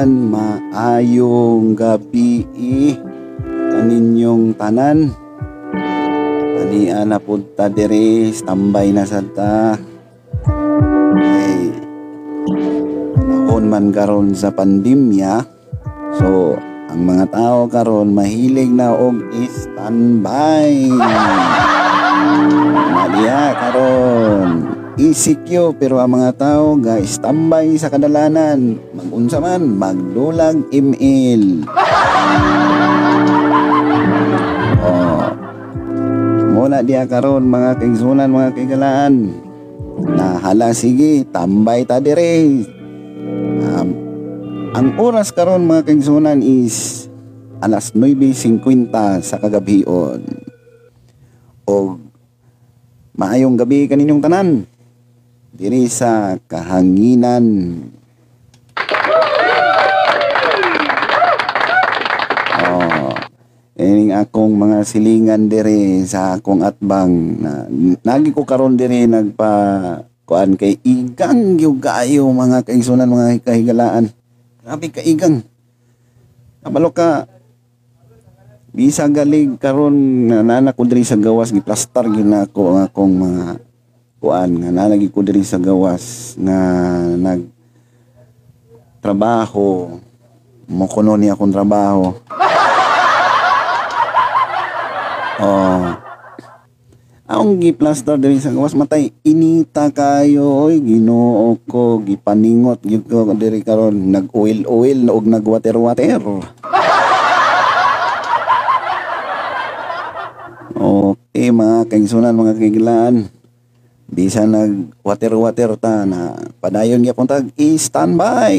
kaigsunan, maayong gabi kaninyong tanan. Tania na punta dire, tambay na sa ta. Ay, panahon man karon sa pandemya. So, ang mga tao karon mahilig na og standby. Nadia karon ECQ pero ang mga tao ga standby sa kadalanan magunsa man magdulag email. Oh. Muna diya karon mga kaigsunan mga kaigalaan na hala sige tambay ta dire. Um, ang oras karon mga kaigsunan is alas 9.50 sa kagabion o maayong gabi kaninyong tanan. Diri sa kahanginan. Ining akong mga silingan diri sa akong atbang na nagi ko karon diri nagpa kuan kay igang gyud kaayo mga kaigsunan mga kahigalaan. Grabe ka igang. Kabalo ka Bisa galing karon na nana ko diri sa gawas giplastar gyud na ako ang akong mga kuan nga nalagi ko diri sa gawas nga nag trabaho mo kuno ni akong trabaho oh Aong giplaster diri sa gawas. Matay inita kayo. Oy Ginoo ko gipaningot gyud ko diri karon. Nag oil oil og nag water water Okay mga kaigsunan mga kaigilaan Bisa nag water water ta na padayon gyapon puntag i-standby.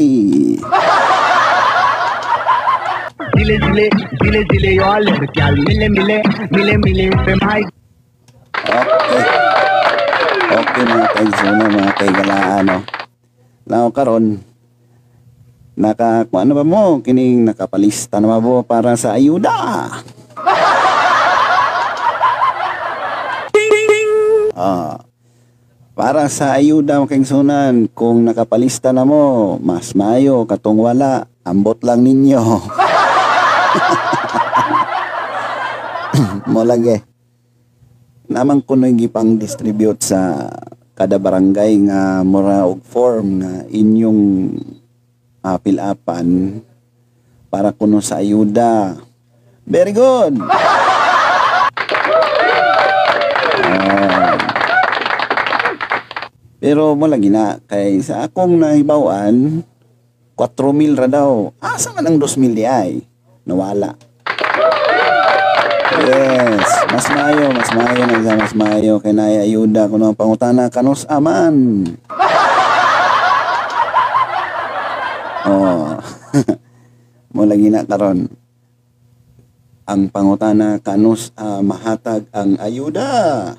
Dile dile dile dile yo al kyal mile mile mile mile pe mai. Okay. Okay mga kaigsunan mga kaigalaan no. Now karon naka ano ba mo kining nakapalista na mo para sa ayuda. Ah, para sa ayuda kang sunan, kung nakapalista na mo, mas mayo, katong wala, ambot lang ninyo. mo lagi. Naman ko nung gipang distribute sa kada barangay nga mura og form nga inyong uh, pilapan para kuno sa ayuda. Very good. Pero mo lagi na kay sa akong nahibawan 4,000 ra daw. Asa man ang 2,000 di ay? Nawala. Yes, mas mayo, mas mayo na sa mas mayo kay naay ayuda kuno ang pangutana kanus aman. Oh. mo lagi na karon. Ang pangutana kanus uh, mahatag ang ayuda.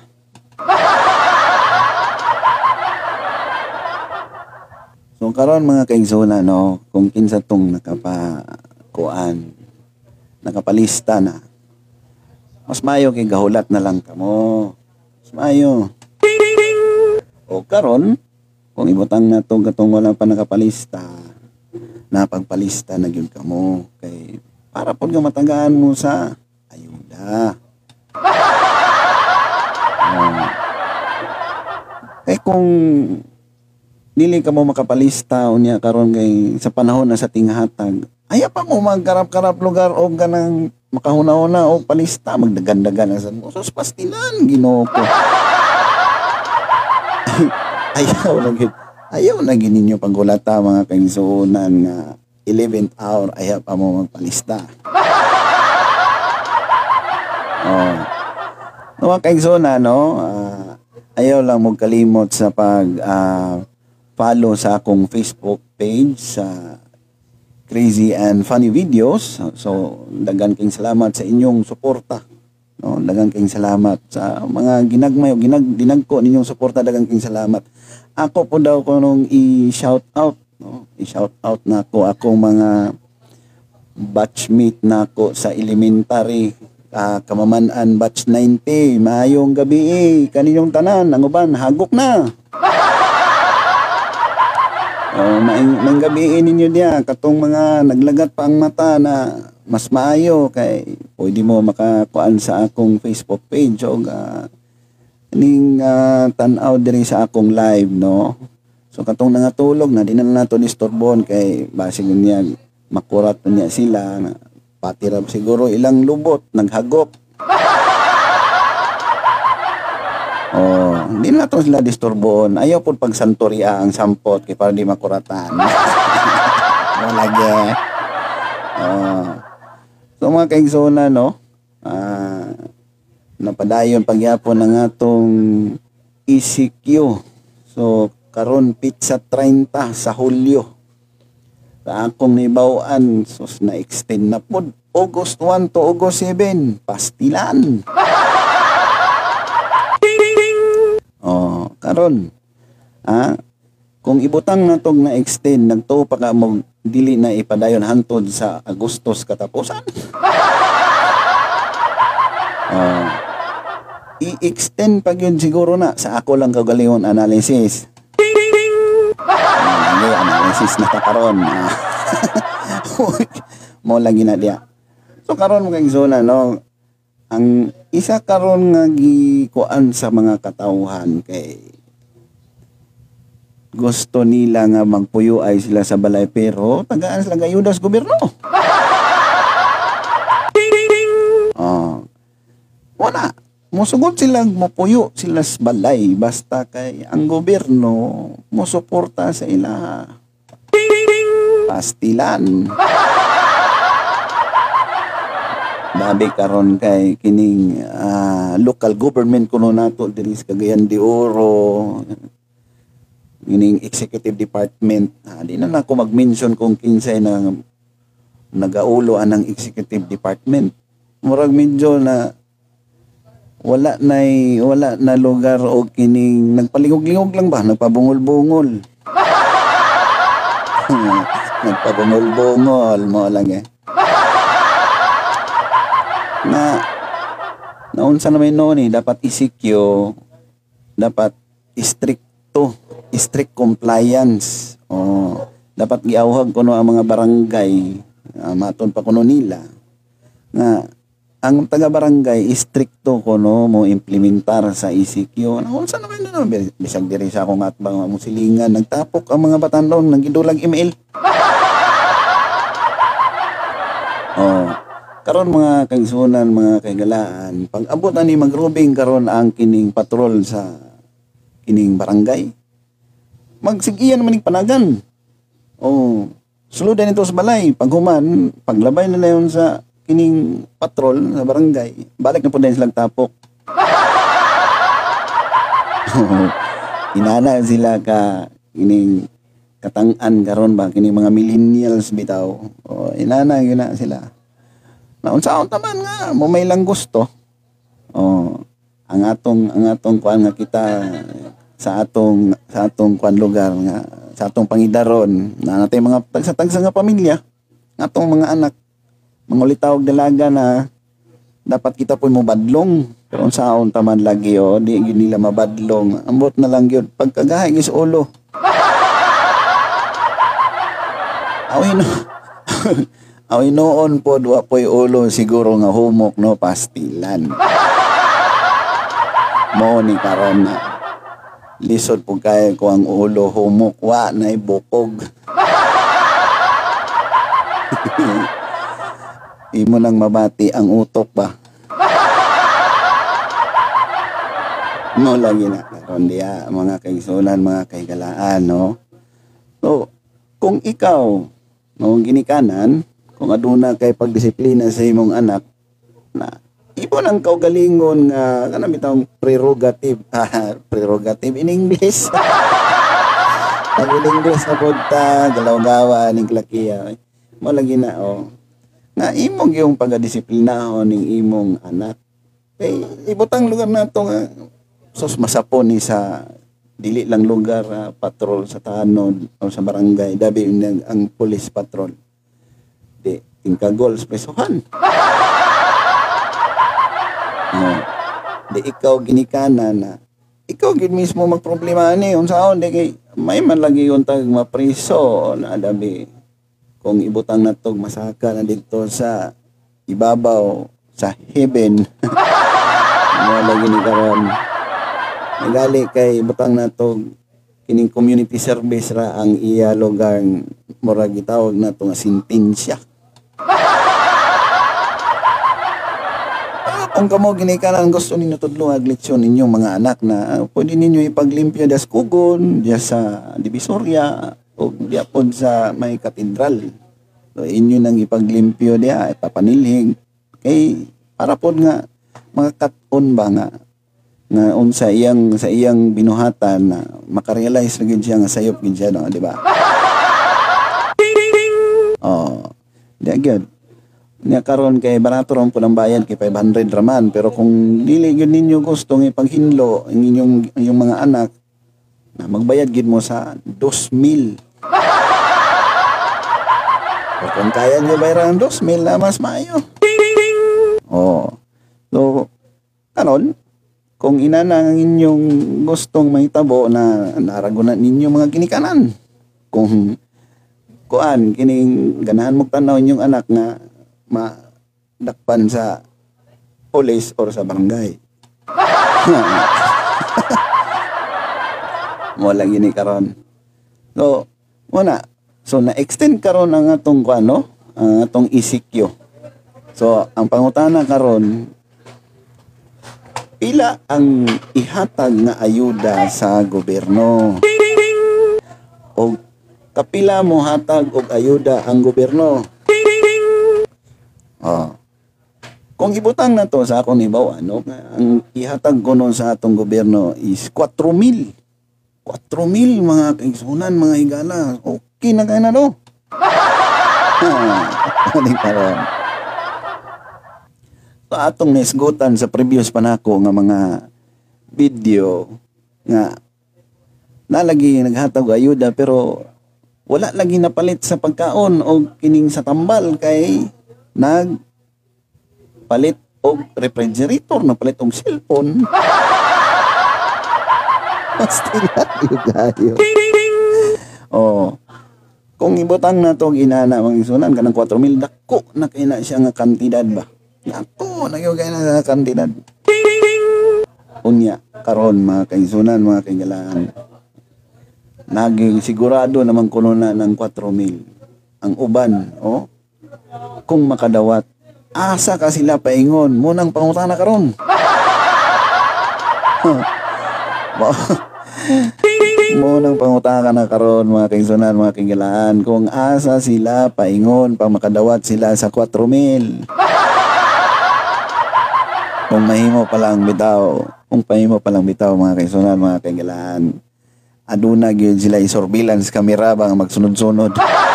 So karon mga kaigsoon no, kung kinsa tong nakapa kuan nakapalista na. Mas mayo kay gahulat na lang kamo. Mas mayo. O karon kung ibutang na tong katong wala pa nakapalista, napagpalista na gyud kamo kay para pud nga matagaan mo sa ayuda. Oh. Eh kung dili ka mo makapalista unya karon kay sa panahon na sa tinghatag aya pa mo magkarap-karap lugar o ganang makahuna-huna o palista magdagan-dagan sa mo. Sus pastilan Ginoo ko. Ayaw na gid ayaw na gid ninyo mga kaigsuonan nga 11th hour ayaw pa mo magpalista. Oh. Mga kaigsuonan no uh, ayaw lang mo kalimot sa pag uh, follow sa akong Facebook page sa Crazy and Funny Videos. So, dagan king salamat sa inyong suporta. No, dagan king salamat sa mga ginagmay o ginag dinagko ninyong suporta dagan king salamat. Ako po daw ko nung i-shout out, no? I-shout out na ako akong mga batchmate na ako sa elementary uh, kamaman-an batch 90. Maayong gabi eh. Kaninyong tanan, ang uban, hagok na. Oh, maing, maing gabiin ninyo diya katong mga naglagat pa ang mata na mas maayo kay pwede mo makakuan sa akong Facebook page o uh, ning uh, tan-aw diri sa akong live no. So katong nangatulog na di na nato disturbon kay basig niya makurat niya sila na pati siguro ilang lubot naghagop. Oh, hindi na to sila disturbon. Ayaw po pag santoria ang sampot kay para di makuratan. Malagi. Oh. So mga kaigsona, no? Ah, napadayon pagyapon ng atong ECQ. So, karon pizza 30 sa Hulyo. Sa akong nibawaan, sus na-extend na po. August 1 to August 7, pastilan. Oh, karon. Ah, kung ibutang na tong na extend nagtuo pa ka mo dili na ipadayon hantod sa Agustos katapusan. oh, i-extend pa yun siguro na sa ako lang kagalingon analysis. Hindi, uh, analysis na ta karon. mo lagi na dia. So karon kay zona no ang isa karon nga gikuan sa mga katawhan kay gusto nila nga magpuyo ay sila sa balay pero tagaan sila gayuda sa gobyerno. Oh. Wala. Musugod sila mopuyo sila sa balay basta kay ang gobyerno musuporta sa ila. Pastilan. Dabi karon kay kining uh, local government kuno nato diri sa Cagayan de Oro. Kining executive department. Uh, di na nako mag-mention kung kinsay na nagaulo anang executive department. Murag medyo na wala na wala na lugar o kining nagpaligog-ligog lang ba? Nagpabungol-bungol. Nagpabungol-bungol mo lang eh na naunsa na may noon eh, dapat isikyo, dapat stricto, strict compliance. Oh, dapat giawhag kuno ang mga barangay, uh, maton pa kuno nila nga ang taga barangay stricto kuno mo implementar sa ECQ. Naunsa na may no, bisag diri sa akong atbang musilingan nagtapok ang mga batanon nang gidulag email. oh, karon mga kaigsunan mga kaigalaan pag abot ani magrubing karon ang kining patrol sa kining barangay. Magsigiyan man ning panagan. Oh suludan ito sa balay paghuman paglabay na nayon sa kining patrol sa barangay balik na po din silang tapok. Inana sila ka kining katang-an karon ba kining mga millennials bitaw. Oh inana gyud na sila Naunsaon taman nga mo may lang gusto. Oh, ang atong ang atong kuan nga kita sa atong sa atong kuan lugar nga sa atong pangidaron na natay mga tagsa-tagsa nga pamilya atong mga anak mangulitaw dalaga na dapat kita po mo badlong pero unsaon taman lagi o oh, di gyud nila mabadlong. Ambot na lang gyud pagkagahay is ulo. Awin Aw noon po wa po'y ulo siguro nga humok no pastilan. Mo ni karon lisod po kaya ko ang ulo humok wa na bukog. Imo nang mabati ang utok ba? Mo lagi na karon diya mga kaigsunan, mga kaigalaan no. So, kung ikaw no ginikanan kung aduna kay pagdisiplina sa imong anak na ibo nang kaugalingon nga kana bitang prerogative ah, prerogative in English. Pag in English na punta galaw-gawa ning klakiya mo lagi na oh nga imong yung pagadisiplinahon ning imong anak. Kay ibutang lugar nato nga sos masapon ni sa dili lang lugar uh, patrol sa tanod o sa barangay. Dabi ang police patrol di tingka goals pesohan. No. di ikaw ginikana na ikaw gid mismo magproblema ni unsaon di kay may man lagi yung tag mapriso na adabi kung ibutang natog masaka na dito sa ibabaw sa heaven. Mo lagi ni karon. Nagali kay butang natog kining community service ra ang iya lugar murag gitawag na nga sintensya kung kamo ginikanan gusto ninyo tudlo ag leksyon ninyong mga anak na uh, pwede ninyo ipaglimpyo das kugon diya sa divisoria o diya pod sa may katedral so inyo nang ipaglimpyo diya ipapanilhig kay para pod nga mga katon ba nga nga unsa iyang sa iyang binuhatan na makarealize na gid siya nga sayop gid siya no? Di ba? Oh diya gyud niya karon kay barato ron po ng bayan kay 500 raman. Pero kung dili gyud ninyo gusto nga ipanghinlo ang inyong inyong mga anak na magbayad gid mo sa 2,000 o kung kaya nyo bayaran ng 2,000 na mas maayo. Oh so karon kung inana ang inyong gustong mahitabo na naragunan ninyo mga kinikanan kung kuan kining ganahan mo tanaw inyong anak nga madakpan sa police or sa barangay. mo lang gini karon. So, muna. So na-extend karon ang atong ano, ang atong ECQ. So, ang pangutana karon pila ang ihatag nga ayuda sa gobyerno. O kapila mo hatag og ayuda ang gobyerno. Oh. Kung ibutang na to sa akong ibaw, ano, ang ihatag ko nun sa atong gobyerno is 4,000. 4,000 mga kaigsunan, mga higala. Okay na kayo na karon? So atong nesgutan sa previous panako nga mga video nga nalagi naghatag ayuda pero wala lagi napalit sa pagkaon o kining sa tambal kay nag palit og refrigerator na palit og cellphone Pastilan yung gayo. Oh. Kung ibutang na to ginana mga isunan kanang 4,000 dako na kay na siya nga kantidad ba. Dako na yung kay na kantidad. Unya karon mga kaisunan mga kaigalaan. Naging sigurado naman kuno na ng 4,000. Ang uban, oh. Kung makadawat, asa ka sila paingon, munang pangutana karon. Mo mo nang pangutana na karon mga kaigsunan, mga kaigalaan kung asa sila paingon pang makadawat sila sa 4,000. Kung mahimo pa lang bitaw, kung pahimo pa lang bitaw mga kaigsunan, mga kaigalaan. Aduna gyud sila i-surveillance camera bang magsunod-sunod.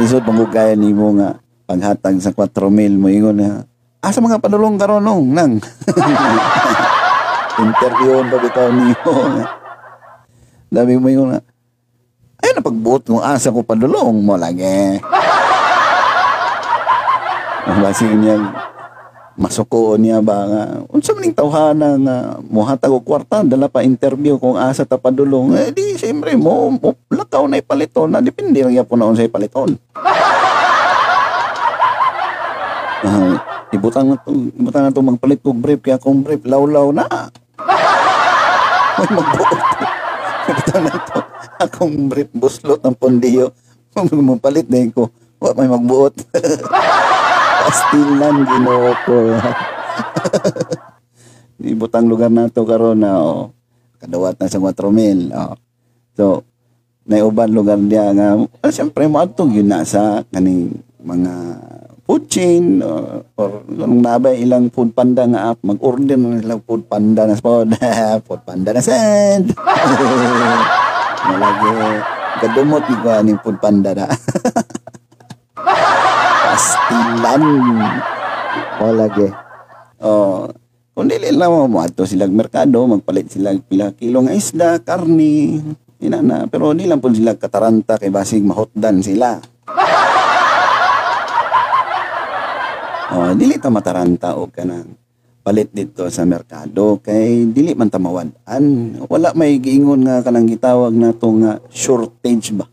Kalisod panggugaya nimo nga paghatag sa 4,000 mo ingon na asa mga padulong karon nung nang interview pa bitaw niyo. Dami mo yung na, ay na pagbuot ng asa ko padulong mo lagi. Ang basi niya, masuko niya ba nga, unsa maning tawhana nga, muhatag og kwarta, dala pa interview kung asa ta padulong, eh di, siyempre mo, mo lakaw na ipaliton, na depende lang po na unsay paliton. Uh, ibutang na to, ibutang na to magpalit kog brief kaya kung brief lawlaw na. May magbuot. Ibutang na to akong brief buslot ng pondiyo. Magpalit na ko. Wa may magbuot. Pastilan ginoo ko. ibutang lugar na to karon na oh. Kadawat na sa 4,000. Oh. So, naiuban lugar diya nga, ah, siyempre mo yun na sa kaning mga food chain or, or kung nabay ilang food panda nga app, mag-order na nilang food panda na spot. food panda na send. Malagi. Kadumot ko aning food panda na. Pastilan. Malagi. Oh, kung dili lang mo ato sila merkado, magpalit sila pila kilo nga isda, karni, ina na. Pero di lang po sila kataranta kay basig mahotdan sila. Oh, dili ta mataranta og kanang palit dito sa merkado kay dili man tamawan-an wala may giingon nga kanang gitawag nato nga shortage ba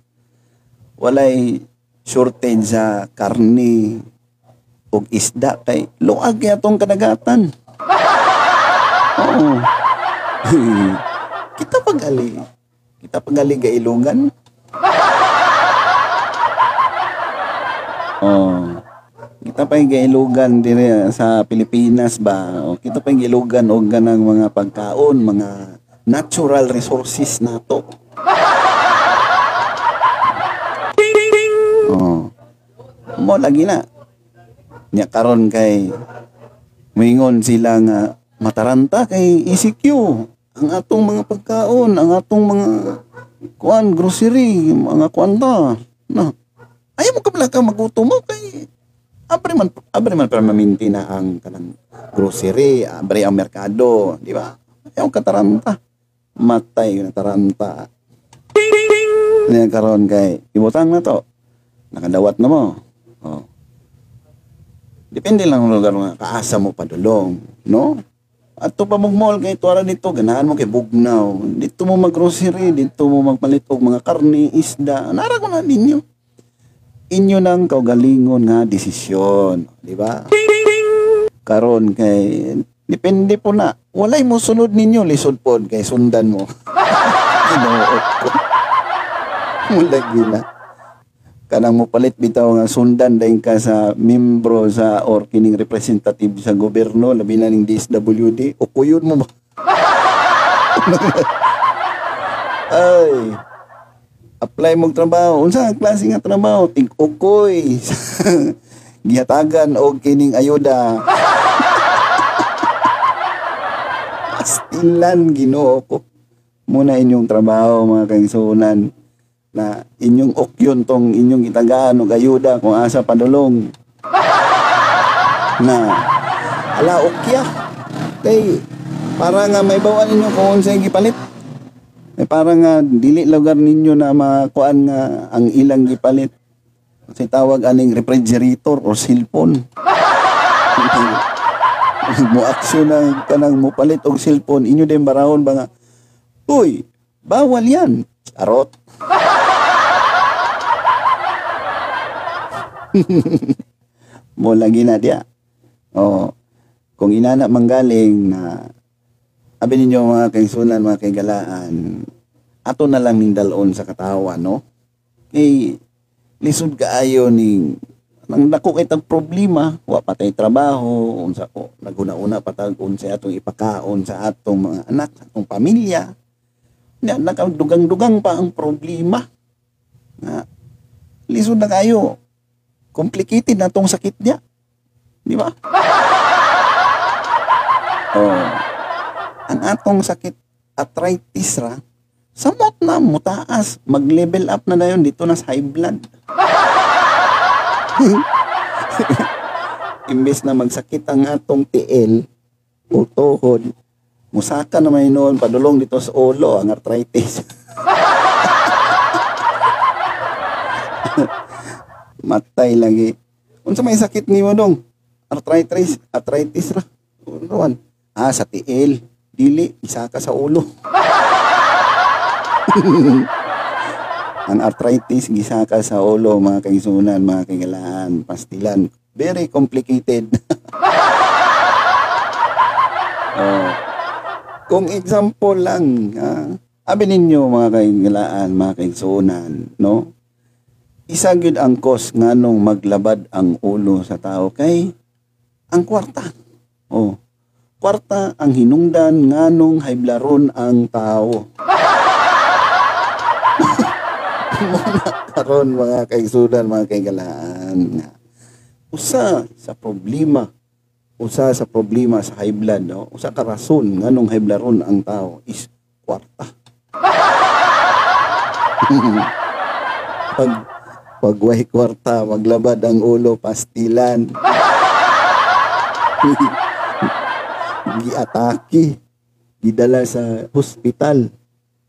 walay shortage sa karne ug isda kay luag kay atong kadagatan. Oo. Kita pagali. Kita pagali gailugan oh kita pa yung gailugan dire sa Pilipinas ba? O kita pa yung gailugan og ganang mga pagkaon mga natural resources nato mo lagi na. Nya karon kay mingon sila nga mataranta kay ECQ ang atong mga pagkaon ang atong mga kuan grocery mga kuanta na ayaw mo kabla ka magutom mo kay abre man abre man para maminti na ang kanang grocery abre ang merkado di ba? Ayaw kataranta matay yung taranta. Niya karon kay ibutang na to. Nakadawat na mo oh Depende lang ang lugar nga kaasa mo padulong, no? At to pa mong mall kay tuwara dito, ganahan mo kay Bugnaw. Dito mo mag-grocery, dito mo magpalit og mga karne, isda. Nara ko na ninyo. Inyo nang kaugalingon nga desisyon, di ba? Karon kay depende po na. Walay mo sunod ninyo lisod pod kay sundan mo. Tinuok ko. Mulagi na kanang mo palit bitaw nga sundan dayon ka sa membro sa or kining representative sa gobyerno labi na ning DSWD o kuyon mo ba? Ay apply mong trabaho. Unsa ang klase nga trabaho? Tig-ukoy gihatagan og kining ayuda. Astilan ginoo ko. Muna inyong trabaho mga kaigsunan na inyong okyon tong inyong itagaan og ayuda kung asa padulong na ala okya. Kay para nga may bawal ninyo kung unsay gipalit. Eh, para nga dili lugar ninyo na makuan nga ang ilang gipalit. Kasi tawag aning refrigerator or cellphone. Mo aksyon na kanang mo palit og cellphone. Inyo din barahon ba nga uy bawal yan. Arot mo lagi na dia. Oh. Kung inana manggaling na abi ninyo mga kaigsunan, mga kaigalaan, ato na lang ning dalon sa katawan, no? Kay lisod kaayo ning nang dako kay tag problema, wa patay trabaho, unsa ko naguna-una patag unsa atong ipakaon sa atong mga anak, atong pamilya. Na nakadugang-dugang pa ang problema. Na lisod na kayo complicated na tong sakit niya. Di ba? oh. Ang atong sakit arthritis ra, samot na mutaas, mag-level up na na yun dito na sa high blood. Imbes na magsakit ang atong TL o tuhod, musaka na may noon padulong dito sa ulo ang arthritis. matay lagi. Unsa may sakit nimo dong? Arthritis, arthritis ra. Unuan. Ah, sa tiil. Dili, isa ka sa ulo. Ang arthritis, gisa ka sa ulo, mga kaisunan, mga kaigalaan, pastilan. Very complicated. oh. Kung example lang, ah, abi ninyo mga kaigalaan, mga kaisunan, no? Isa gid ang kos nganong maglabad ang ulo sa tao kay ang kwarta. Oh. Kwarta ang hinungdan nganong hayblaron ang tao. Muna karon mga kaigsudan, mga kaigalaan nga. Usa sa problema, usa sa problema sa high blood, no? usa ka rason nganong hayblaron ang tao is kwarta. Pag pag way kwarta, maglabad ang ulo, pastilan. Giatake. Gidala sa hospital.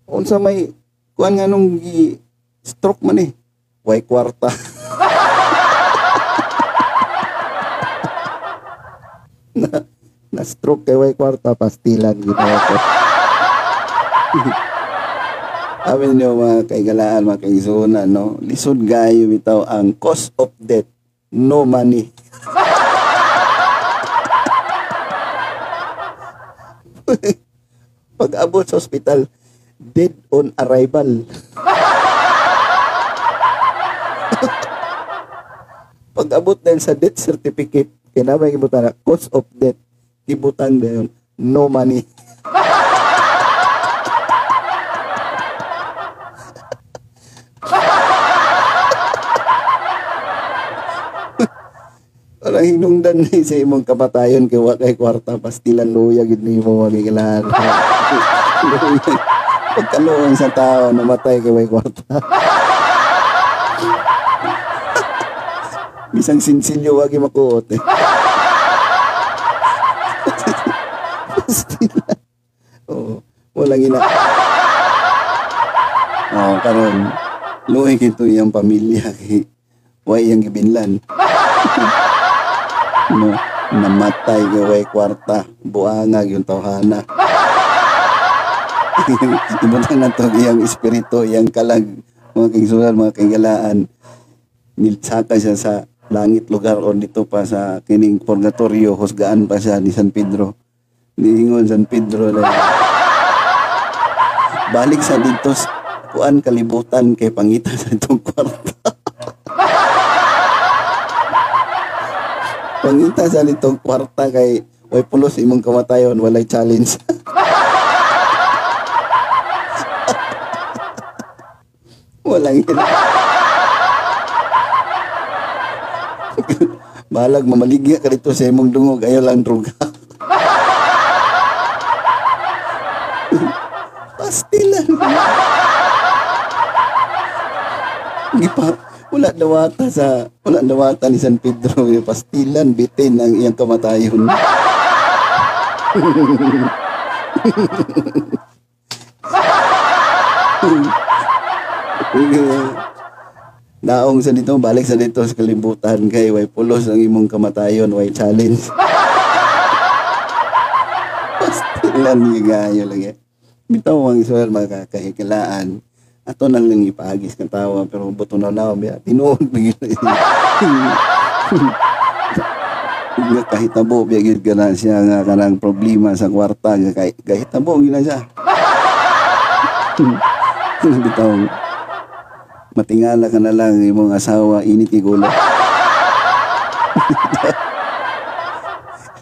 Unsa may kuan nga nung gi stroke man eh. Way kwarta. na, Na stroke kay way kwarta pastilan ginawa ko. Amin niyo mga kaigalaan, mga kaigsunan, no? Lisod gayo bitaw ang cost of death, no money. Pag abot sa ospital, dead on arrival. Pag abot dahil sa death certificate, kinabay kibutan na cause of death, kibutan dayon no money. Parang hinungdan na sa imong kapatayon kay wa kay kwarta pastilan luya gid nimo magigilan. Pagkaluon sa tao namatay kay way kwarta. Bisang sinsilyo wagi makuot eh. pastilan. Oo, walang ina. Oo, karon luoy kito iyang pamilya kay way iyang gibinlan no, namatay gaway kwarta buangag yung tawhana. Ibutang na to iyang espiritu iyang kalag mga kingsulan mga kagalaan nilsaka siya sa langit lugar o dito pa sa kining purgatorio husgaan pa siya ni San Pedro. Niingon San Pedro na balik sa dito kuan kalibutan kay pangita sa itong kwarta Pangita sa nitong kwarta kay way pulos imong kamatayon walay challenge. Walang ina. Balag mamaligya ka dito sa imong dungog ayaw lang droga. Pastilan. Gipa, wala dawata sa wala dawata ni San Pedro yung pastilan bitin ang iyang kamatayon Naong sa dito, balik sa dito sa kalibutan kay way pulos ang imong kamatayon, way challenge. Pastilan ni gayo lagi. Bitaw ang Israel mga kakahikilaan ato nang lang ipagis ng tawa pero buto na na biya tinuod bigit nga kahitabo biya gid kana siya nga kanang problema sa kwarta nga kay kahitabo gina siya. Bitaw matingala ka na lang imong asawa init igulo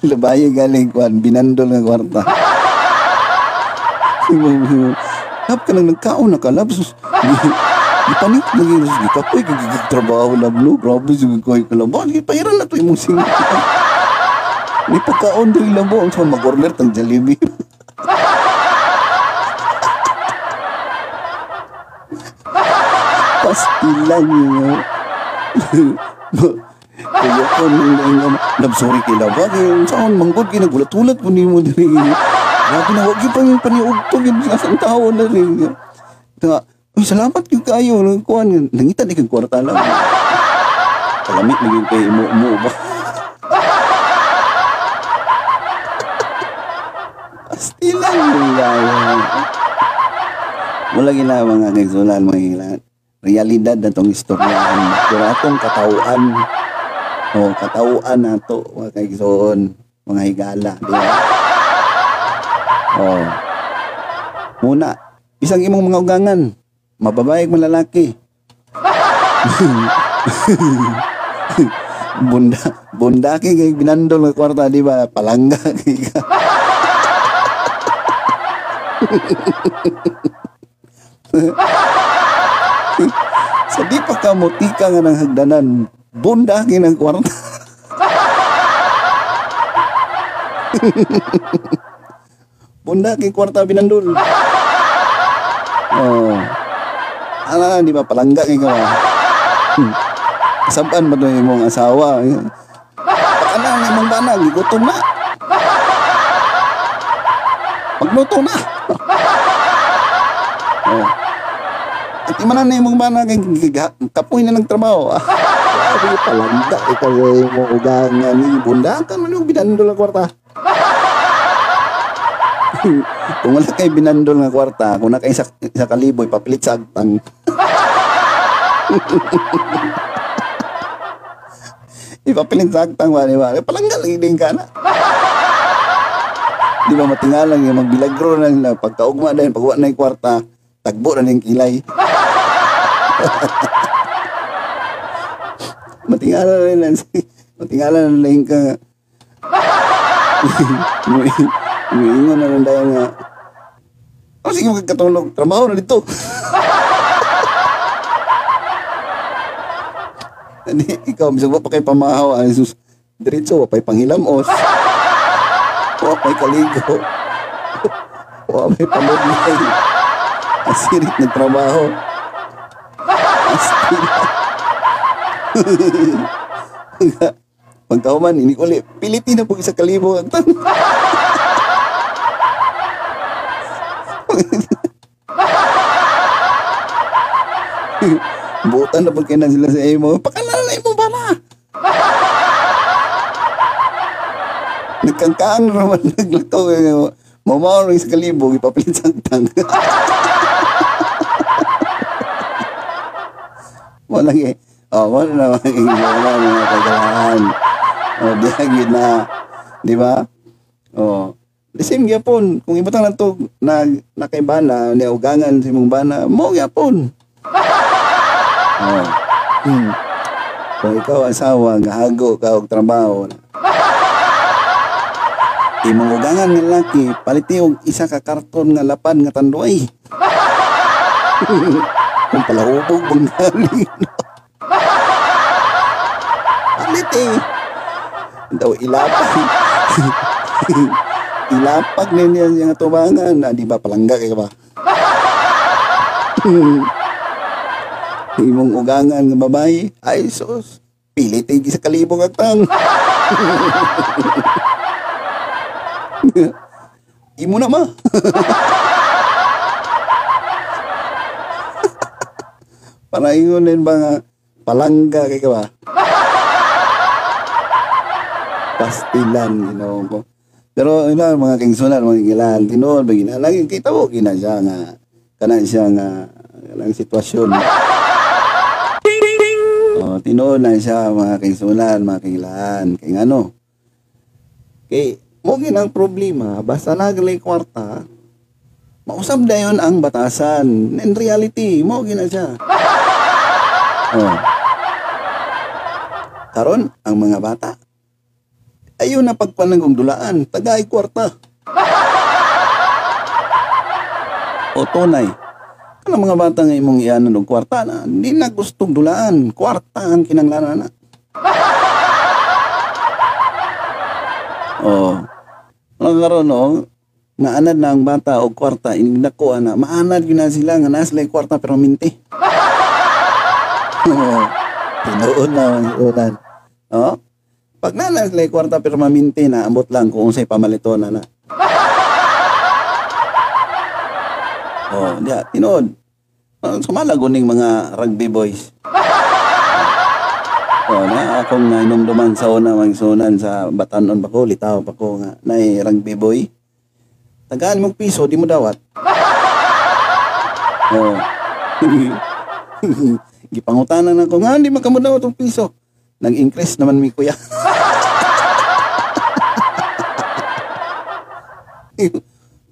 Labaye galing kwan binandol nga kwarta Hap ka nang nagkaon na ka, labs. Ipanik lagi na sige ka, ko'y trabaho na blo. Grabe sige ko'y kalabo. Sige, pahiran na to yung musing. May pagkaon doon labo. Ang saan mag-order tang Jollibee. Pastilan niyo. Kaya ko nang nang labsori kay labo. Kaya saan manggod kinagulat-ulat po ni mo diri. Grabe na, wag yung pang paniugtog yung sa tao na rin. Nga, uy, salamat yung kayo. Kuhan, nangitan ikang kwarta lang. Kalamit na yung kay mo ba? Pastilan yung gaya. Wala gila mga kaigsulan, mga gila. Realidad na itong istoryahan. Pero atong katauan. O, katauan na ito, mga kaigsulan, mga higala. Di? Oh. Muna, isang imong mga ugangan, mababayag malalaki. bunda, bunda kay kay binandol ng kwarta, di ba? Palangga kay ka. Sa di pa ka mutika nga ng hagdanan, bunda kay ng kwarta. Bunda kay kwarta binandol. Oh. Ala, di ba palangga kay ka. Hmm. Saban ba to imong asawa? Pakana ang imong banag, gutom na. Magluto na. oh. At imanan na imong banag, kapoy na ng trabaho. Sabi palangga, ikaw yung imong ugangan ni bunda, kan man yung binandol ang kwarta. kung wala kay binandol nga kwarta, kung na kay isa, isa kalibo, ipapilit sa agtang. ipapilit sa agtang, wali ba? Palanggal din ka na. Di ba matingalang yung magbilagro na nila, pagkaugma na yun, pagwa na yung kwarta, tagbo na yung kilay. matingala na nila, matingala na nila yung ka, Umiingon na lang dahil nga. Oh, sige magkatulog. Trabaho na dito. Hindi, ikaw, bisag pa kay pamahaw. Ay, sus, diretso, wapay panghilamos. Wapay kaligo. Wapay paludlay. Asirit nagtrabaho. Astila. Pagkauman, ini uli, Pilipina po isa kalibo. Butan na pagkinan sila sa imo. Pakalala imo ba na? Nagkangkaan naman naglakaw. Mamaw rin sa kalibog, ipapilit sa tang. Walang eh. Oh, wala na magiging wala na mga kagalahan. Oh, di na. Di ba? Oh. The same gyapon. Kung ibutang lang to na nakaibana, ni ugangan sa imong bana, mo gyapon. Oh. Hmm. Kung ikaw asawa, gahago ka og trabaho. Imong ugangan nga laki, paliti og isa ka karton nga lapan nga tanduay. Kung palahubog bang galing. Paliti. Daw ilapag. ilapag na niya yung tubangan. Ah, di ba palangga kay ba? imong ugangan nga babae. Ay sus. Pilit ay sa kalibong atang imo na ma. Para ingon din ba nga palangga kay ka ba? Pastilan ginawa ko. Pero ina mga kingsunan mga gilan tinuod ba gina lagi kita mo gina siya nga kanan siya nga kanang sitwasyon Tinuod na siya mga kaisulan, mga kailan. Kay ano? Kay mo ginang problema basta naglay kwarta mausab na yun ang batasan. In reality, mo gina siya. Oh. Karon ang mga bata ayaw na pagpanagong dulaan, tagay kwarta. O tunay, Kanang mga bata nga imong iyanan og kwarta na, hindi na gustong dulaan. Kwarta ang kinanglanan na. oh. Ang karon no, nga anad na ang bata og kwarta, inigdako na, maanad yun na sila nga naslay kwarta pero minti. oh. Tinuon na ang ulan. Oh. Pag nanaslay kwarta pero maminti na, ambot lang kung unsay pamalito na na. Oh, diya, tinod. Uh, sumalago ning mga rugby boys. Oh, na akong uh, inumduman sa una magsunan sa Batanon pa ko, litaw pa ko nga na rugby boy. Tagaan mong piso, di mo dawat. Oh. Gipangutanan ako nga, hindi makamudawat ang piso. Nag-increase naman mi kuya.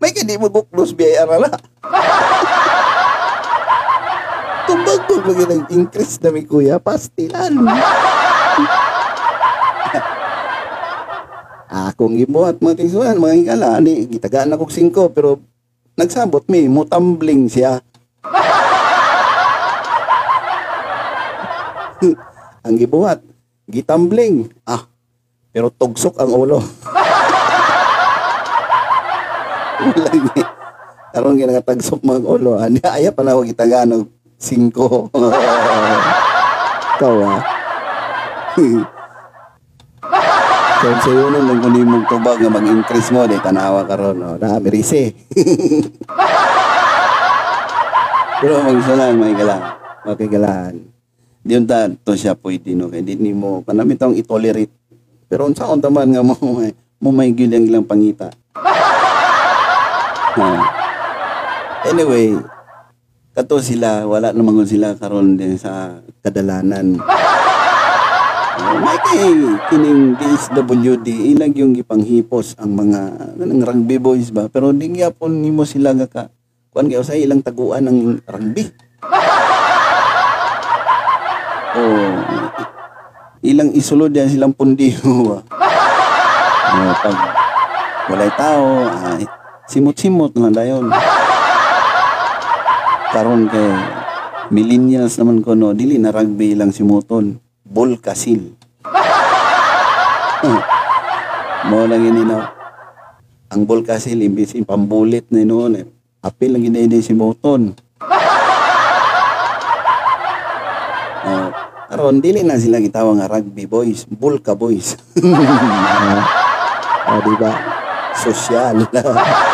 May kadi mo buklos biyay arala. Tumbagol lagi ng increase na mi kuya, pastilan. Akong gibuhat mga tingsuan, mga hingala, ni gitagaan ako 5 pero nagsabot mi, mutambling siya. ang gibuhat, gitambling. Ah, pero tugsok ang ulo. Wala ni. Karon ginagatagsok mga ulo. Ani aya pala wag itaganog 5. Ikaw ah. so sa iyo nung nagmuni mong tubag nga mag-increase mo, di tanawa ka ron. No? Na, merise. Pero magsalan, may galang. Okay, galaan. Di yun ta, to siya pwede, no? Kaya di mo, panamitong itolerate. Pero unsa on taman nga mo, mo may gilang ilang pangita. Anyway, kato sila, wala naman sila karon din sa kadalanan. Uh, may kay kining DSWD ilag yung gipanghipos ang mga kanang rugby boys ba pero di gyapon nimo sila nga ka kuan kay usay ilang taguan ng rugby. oh, ilang isulod yan silang pundiho. oh, pag walay tao, ay, simot-simot lang dayon. Karon kay millennials naman ko no, dili na rugby lang simuton, ball kasil. Mo lang ini no. Ang ball kasil imbis ipambulit na noon eh. Apil lang gina si Moton. Oh, karon dili na sila gitawag nga rugby boys, bulka boys. oh, di ba? Sosyal.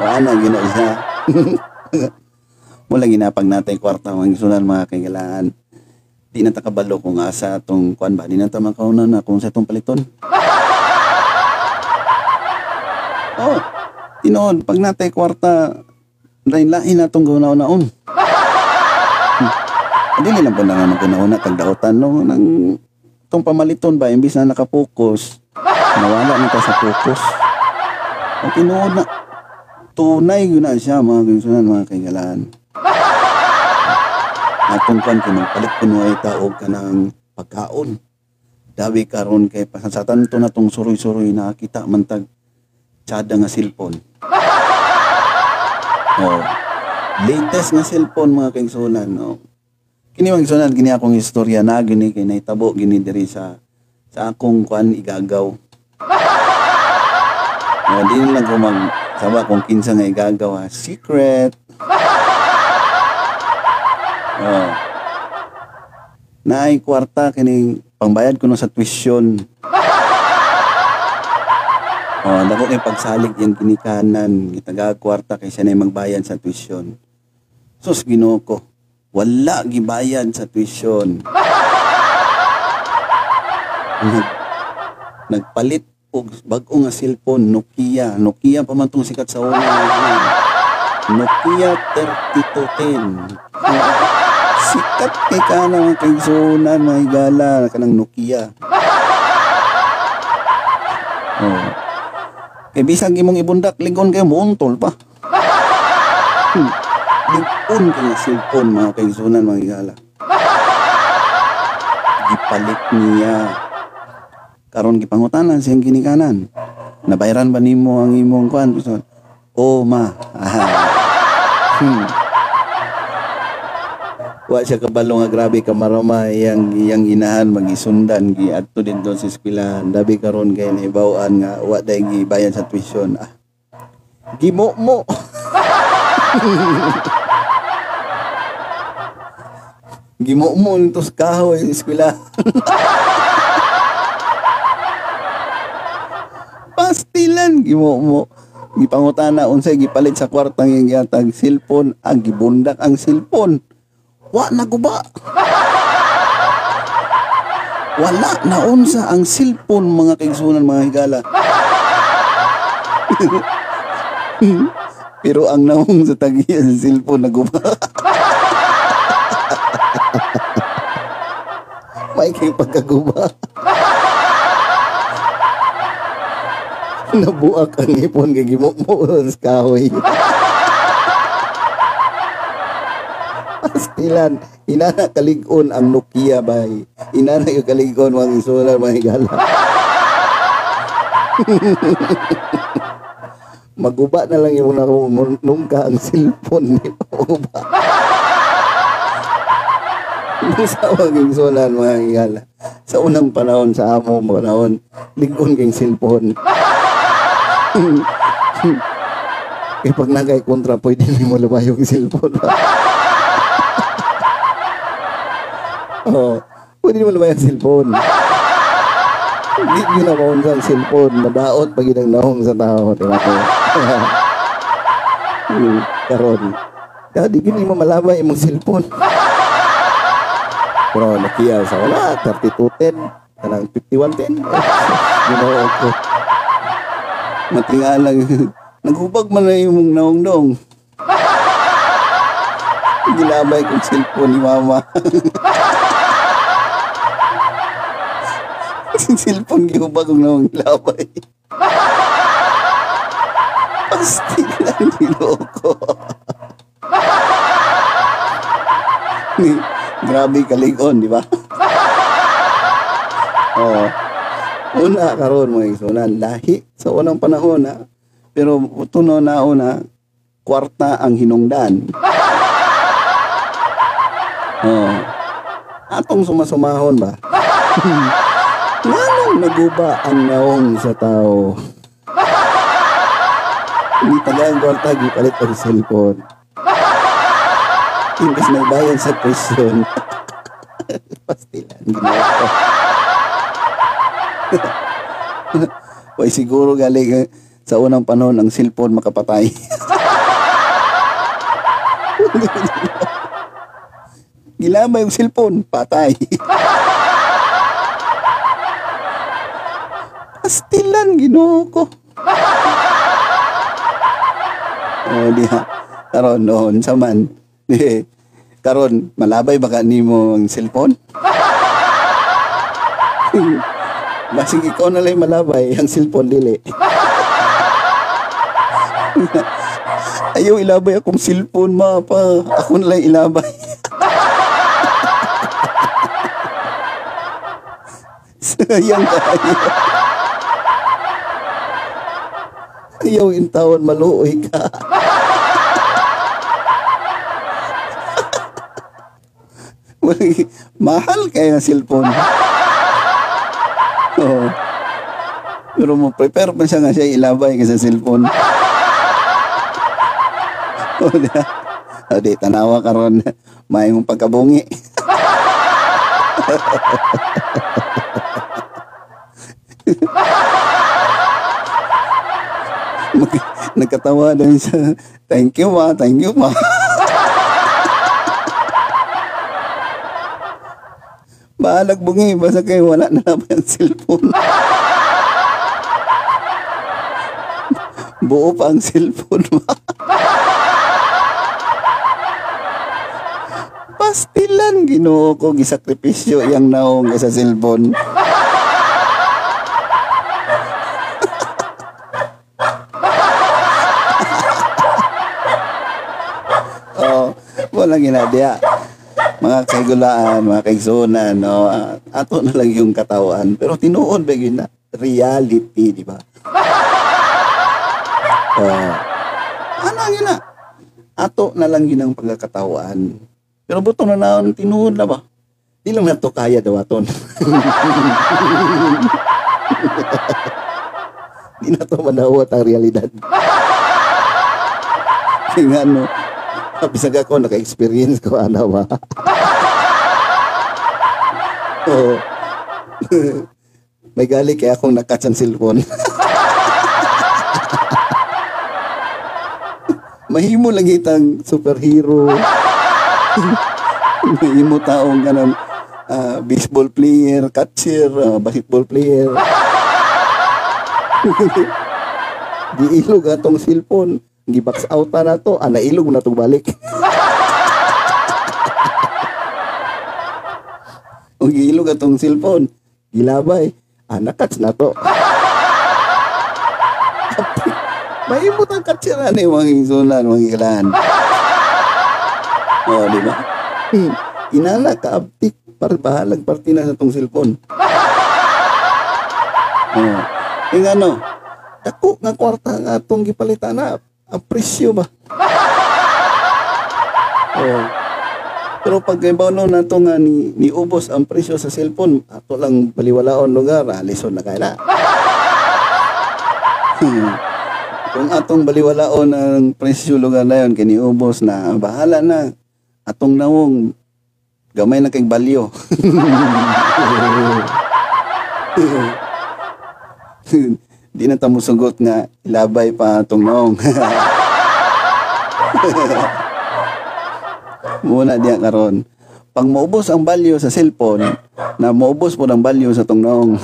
Wala gina siya. Mula ginapag natay kwarta mga sunan mga kailangan. Di na takabalo kung asa tong kuan ba. Di na ta makauna na kung sa tong paliton. Oh, tinood pag natay kwarta lain-lain na tong gawnaon-naon. Dili lang po na nga magkunauna tagdaotan no nang tong pamaliton ba imbis na nakapokus nawala na ta sa focus. Ang tinuod na tunay yun na siya mga kaibigan mga kaigalaan. Atong kan kinang palit kuno ay taog ka ng pagkaon. Dawi karon kay pasasatan to na tong suroy-suroy na kita mantag tsada nga cellphone. Oh. Latest nga cellphone mga kaigsunan no. Kini mga kaigsunan kini akong istorya na gini kay nahitabo gini diri sa sa akong kuan igagaw. Oh, di lang ko mag sawa kung kinsa nga igagaw ha. Secret. Oh. Naay kwarta kini pangbayad ko no sa tuition. Oh, dako kay pagsalig yung kinikanan, gitaga kwarta kay siya na magbayad sa tuition. Sus Ginoo wala gibayad sa tuition. Nag, nagpalit og bag-o nga cellphone Nokia, Nokia pa man tong sikat sa una. Nokia 3210. sikat kay kana mga kaigsunan, mga higala, kanang Nokia. Oh. Kay bisag imong ibundak, lingon kayo muntol pa. Hmm. Lingon kayo cellphone mga kaigsunan, mga higala. Gipalit niya. Karon gipangutanan siyang ginikanan. Nabayaran ba nimo ang imong kuan? Oh ma. hmm. Wa siya kabalo nga grabe ka marama iyang iyang inahan magisundan gi adto din doon sa eskwelahan. Dabi karon kay naibawaan nga wa day gibayan sa tuition. Ah. Gimo mo. Gimo mo nito sa kahoy sa. pastilan gimo mo gipangutana unsay gipalit sa kwartang yung gihatag cellphone. Ang gibundak ang cellphone. Wa na guba. Wala na unsa ang cellphone mga kaigsunan mga higala. Pero ang naong sa tagiya sa cellphone naguba may kay pagkaguba nabuak ang ipon kay gimo mo sa kahoy. Pastilan, inana kaligon ang Nokia bay. Inana yung kaligon mga isular mga higala. Maguba na lang yung nungka ang cellphone ni Maguba. sa maging sunan mga higala. Sa unang panahon, sa amo panahon, ligon kang cellphone. Eh pag nagay kontra, pwede na mo lumayo yung cellphone. oh, pwede mo lumayo yung cellphone. Hindi nyo na maun sa cellphone. Madaot pag inang naong sa tao. Diba ko? Karon. Kaya di gini mo malabay yung cellphone. Pero Nokia sa wala, 3210, kanang 5110. Ginoo ko. Matingalang Naghubag man na yung naong-dong. Gilabay kong cellphone ni mama. cellphone gihubag kong naong gilabay. Pastig lang niloko. Grabe kaligon, di ba? Oo. Una karon mo isunan lahi sa unang panahon na pero tuno na una kwarta ang hinungdan. Oo. Atong sumasumahon ba? Nganong naguba ang naong sa tao? Hindi tagang kwarta, gipalit pa sa cellphone. Imbes na bayan sa presyon. Pastilan, ginawa Why siguro galing eh, sa unang panahon ang cellphone makapatay. Gilama yung cellphone, patay. Pastilan, ginoo ko. oh, di. Karon noon sa man. Eh, karon malabay baka nimo ang cellphone? Basig ikaw na lang malabay, ang cellphone dili. Ayaw ilabay akong cellphone, ma pa. Ako na lang ilabay. Sayang kayo. Ayaw taon, maluoy ka. Mahal kaya ang cellphone. Oo. Pero mo prepare pa siya nga siya ilabay ka sa cellphone. O di, o di tanawa karon may mong pagkabungi. Nagkatawa din siya. Thank you ma, thank you ma. Bahalag bungi, basta kayo wala na naman ang cellphone. Buo pa ang cellphone mo. Pastilan, ginoo ko, gisakripisyo iyang naong sa cellphone. oh, walang ginadya mga kaigulaan, mga kaigsunan, no, uh, ato na lang yung katawan. Pero tinuon ba yun na reality, di ba? Uh, ano yun na? Ato na lang yun ang pagkakatawan. Pero buto na naon, tinuon na ba? Di lang na to kaya daw aton. Di na to manawat ang realidad. Kaya nga, no, Bisag ako, naka-experience ko, ano ba? Oo. May gali kaya akong nakatch ang cellphone. Mahimo lang itang superhero. Mahimo taong ganun, uh, baseball player, catcher, uh, basketball player. Di ilog atong cellphone gibox out na to, ana ilog na to balik. O giilog atong cellphone, gilabay, ana cuts na to. Mahimot ang katsira ni mga isunan, mga ilan. O, di ba? Inala ka abtik, para bahalag parti na sa tong cellphone. O, yung ano, dako nga kwarta nga atong gipalitan na ang presyo ba? oh. Pero pag no na to nga ni, ni ubos ang presyo sa cellphone, ato lang baliwalaon lugar, alison na kaya Kung atong baliwalaon ang presyo lugar na yun, kiniubos na, bahala na. Atong nawong, gamay na kay balyo. Di na tamo sugot nga ilabay pa itong noong. Muna diya karon. Pag maubos ang value sa cellphone, na maubos po ng value sa tong noong.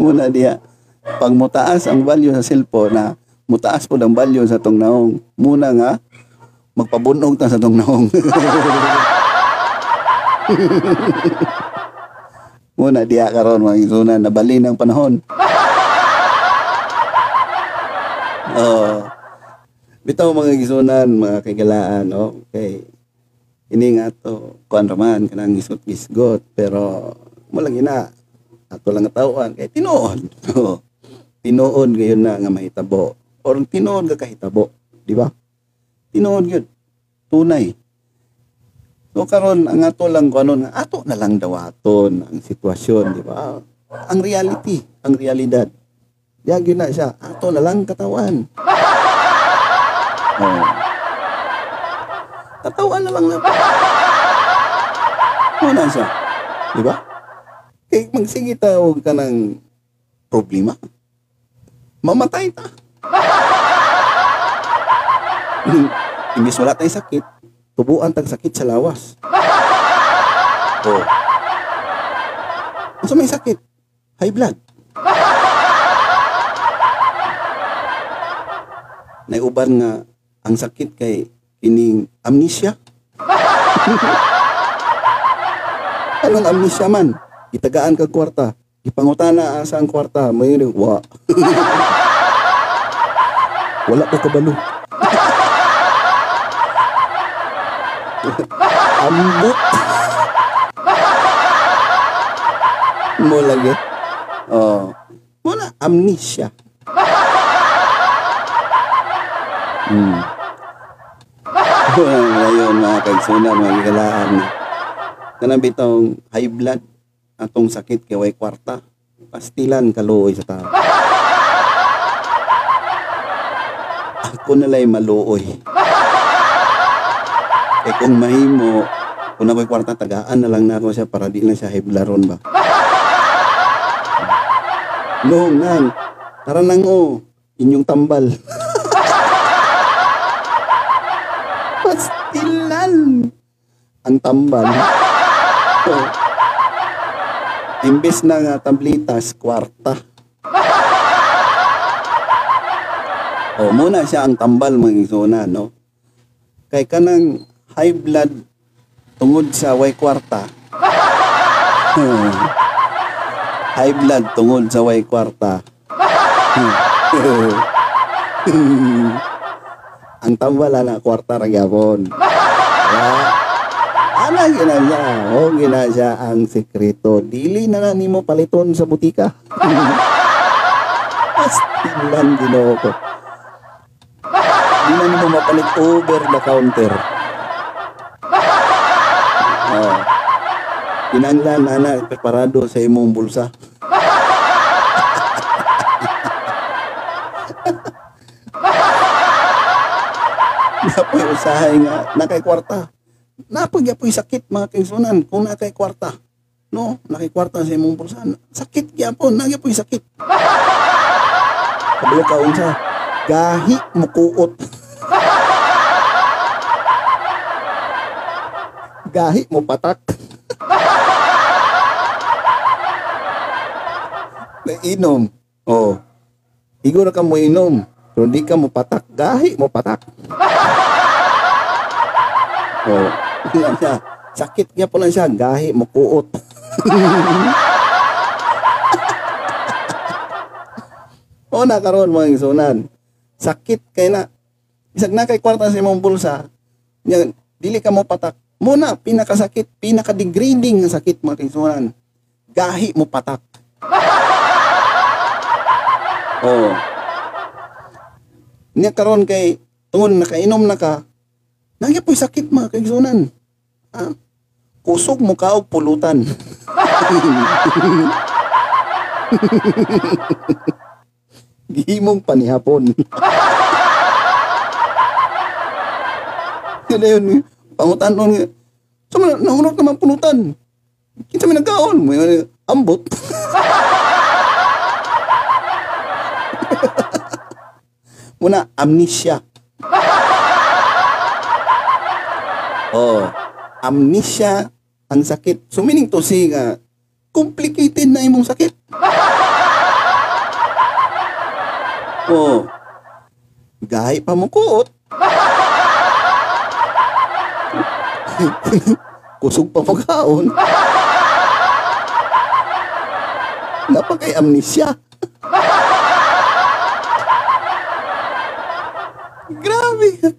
Muna diya. Pag mutaas ang value sa cellphone na mutaas po ang value sa tong naong. Muna nga, magpabunog ta sa tong naong. Muna diya karon mga isunan nabali ng panahon. Oh. Bitaw mga gisunan, mga kagalaan, okay. Ini nga to, kuan raman kanang gisgot gisgot pero malang ina ato lang tawon kay tinuod. Oh. tinuod gayon na nga mahitabo or tinuod ka kahitabo, di ba? Tinuod gyud. Tunay. So karon ang ato lang ko ano nga ato na lang dawaton ang sitwasyon, di ba? Ang reality, ang realidad. Diya na siya, ato na lang katawan. Oh. Katawan na lang na. Wala siya. Di ba? Eh, magsige tawag ka ng problema. Mamatay ta. Imbis wala tayong sakit, tubuan tag sakit sa lawas. Oh. So may sakit, high blood. Naiuban nga ang sakit kay kining amnesia. Anong amnesia man? Itagaan kag kwarta. Ipangutana sa ang kwarta, may wa. Wala ko kabalo. Ambot. Mo lagi. Oh. Muna amnesia. Hmm. Ngayon mga kaigsunan, mga gigalaan. Kanang bitong high blood atong sakit kay way kwarta. Pastilan kaluoy sa tao. Ako na lay maluoy. Eh kung mahimo, kung ako'y kwarta, tagaan na lang na ako siya para di na siya hiblaron ba. No, nan. Tara nang o. Inyong tambal. Ang tambal. Oh. Imbes na nga tablitas, kwarta. O, muna siya ang tambal mga isuna, no? Kay kanang high blood tungod sa way kwarta. high blood tungod sa way kwarta. ang tambal na kwarta ra gyapon. Ana gina siya. O gina siya ang sekreto. Dili na na nimo paliton sa butika. Pastilan ginoo ko. Di na nimo mapalit over the counter. Oh. Kinanglan ana preparado sa imong bulsa. Napoy usahay nga nakay kwarta napagya po'y sakit mga kaigsunan kung nakay kwarta. No, nakay kwarta sa imong pulsa. Sakit kya po, nagya po'y sakit. Kabalo ka unsa, gahi mo kuot. gahi mo patak. na inom. Oh. Igo na ka mo inom. Pero di ka mo patak. Gahi mo patak. oh. Yan. Sakit niya po lang siya. Gahi, mukuot. o na karon mga isunan. Sakit kay na. Isag na kay kwarta sa imong bulsa. Yan, dili ka mo patak. Muna, pinakasakit, pinaka-degrading nga sakit mga isunan. Gahi mo patak. oh. Niya karon kay tungod nakainom na ka, Nagya po'y sakit mga kaigsunan. Ah, kusog mo ka og pulutan. Gihimong panihapon. Yun na yun. Pangutan nun. So, nahunok naman pulutan. Kita may nagkaon. May ambot. Muna, amnesia. Oh, amnesia ang sakit. So meaning to say nga, complicated na imong sakit. Oh. Gahi pa mo kuot. Kusog pa pagkaon. Napakay amnesia. Grabe ka.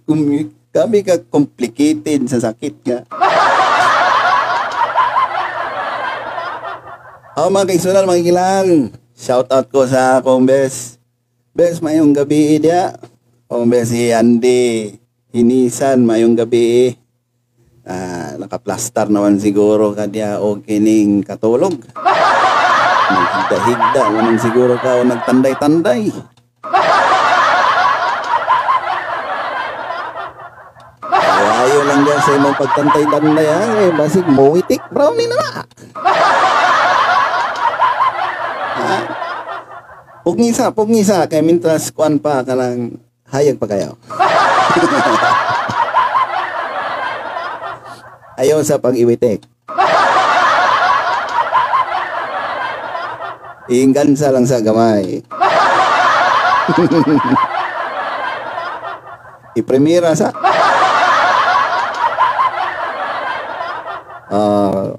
Grabe ka complicated sa sakit ka. Ako mga kaigsunan, mga kilang. Shout out ko sa akong best. Best, mayong gabi dia. O best si Andy. Hinisan, mayong gabi. Ah, nakaplastar naman siguro ka dia o kining katulog. Naghigda-higda naman siguro ka o nagtanday-tanday. Sa imong pagtantay-tanday ha. Eh, basig mowitik brownie na na. ha? Pugngisa, pugngisa. Kaya mintras kuan pa ka ng hayag pa kayo. Ayaw sa pag-iwitik. Iinggansa lang sa gamay. Ipremira sa Ah,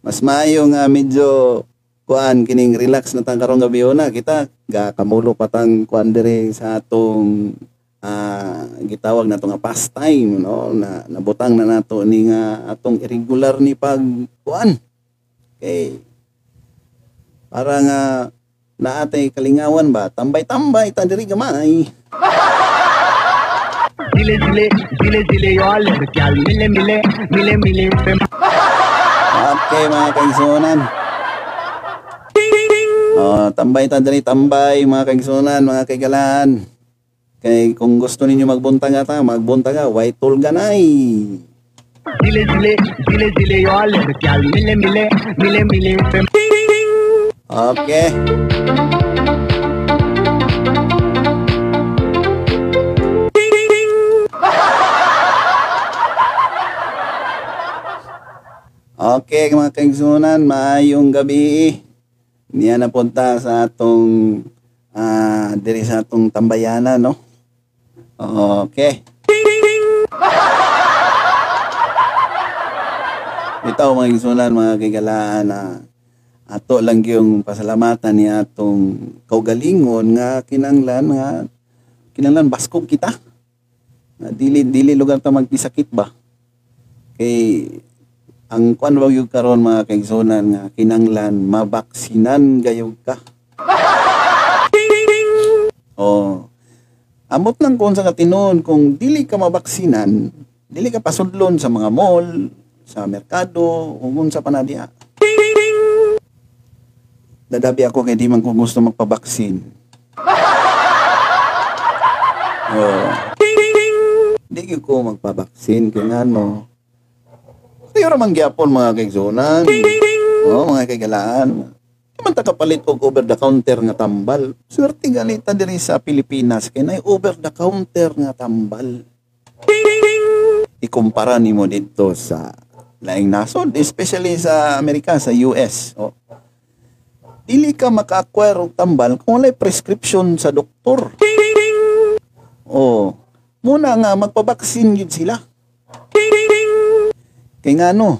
mas maayo nga medyo kuan kining relax na tang karong gabi. Na kita ga kamulo patang kuan diri sa atong ah gitawag na nga pastime no? Na nabutang na nato ni nga atong irregular ni pag kuan. Kay para nga naatay kalingawan ba? Tambay-tambay ta diri gamay जिले जिले जिले जिले यार क्या मिले मिले मिले मिले पे Okay mga kaigsunan. Oh, tambay ta diri tambay mga kaigsunan, mga kaigalan. Kay kung gusto ninyo magbunta nga ta, magbunta nga, white tool ganay. जिले जिले जिले जिले यार क्या मिले मिले मिले मिले पे Okay. Okay mga kaigsunan, maayong gabi. Niya napunta sa atong ah diri sa atong tambayana no. Okay. Ito mga kaigsunan, mga kaigalaan na ato lang yung pasalamatan ni atong kaugalingon nga kinanglan nga kinanglan baskog kita. Nga dili dili lugar ta magpisakit ba. Kay ang kuan ba yung karon mga kaigsunan nga kinanglan mabaksinan gayog ka. Oh. Amot lang kung sa katinon kung dili ka mabaksinan, dili ka pasudlon sa mga mall, sa merkado, ug sa panadya. Dadabi ako kay di man ko gusto magpabaksin. Oh. Di ko magpabaksin kay ngano. Tayo ramang gyapon mga kaigsunan. Oh, mga kaigalaan. Di man ta kapalit og over the counter nga tambal. Swerte galita diri sa Pilipinas kay nay over the counter nga tambal. Ikumpara nimo dito sa laing nasod, especially sa Amerika, sa US. Oh. Dili ka maka-acquire og tambal kung walay prescription sa doktor. Oh, muna nga magpabaksin yun sila. Kay nga no,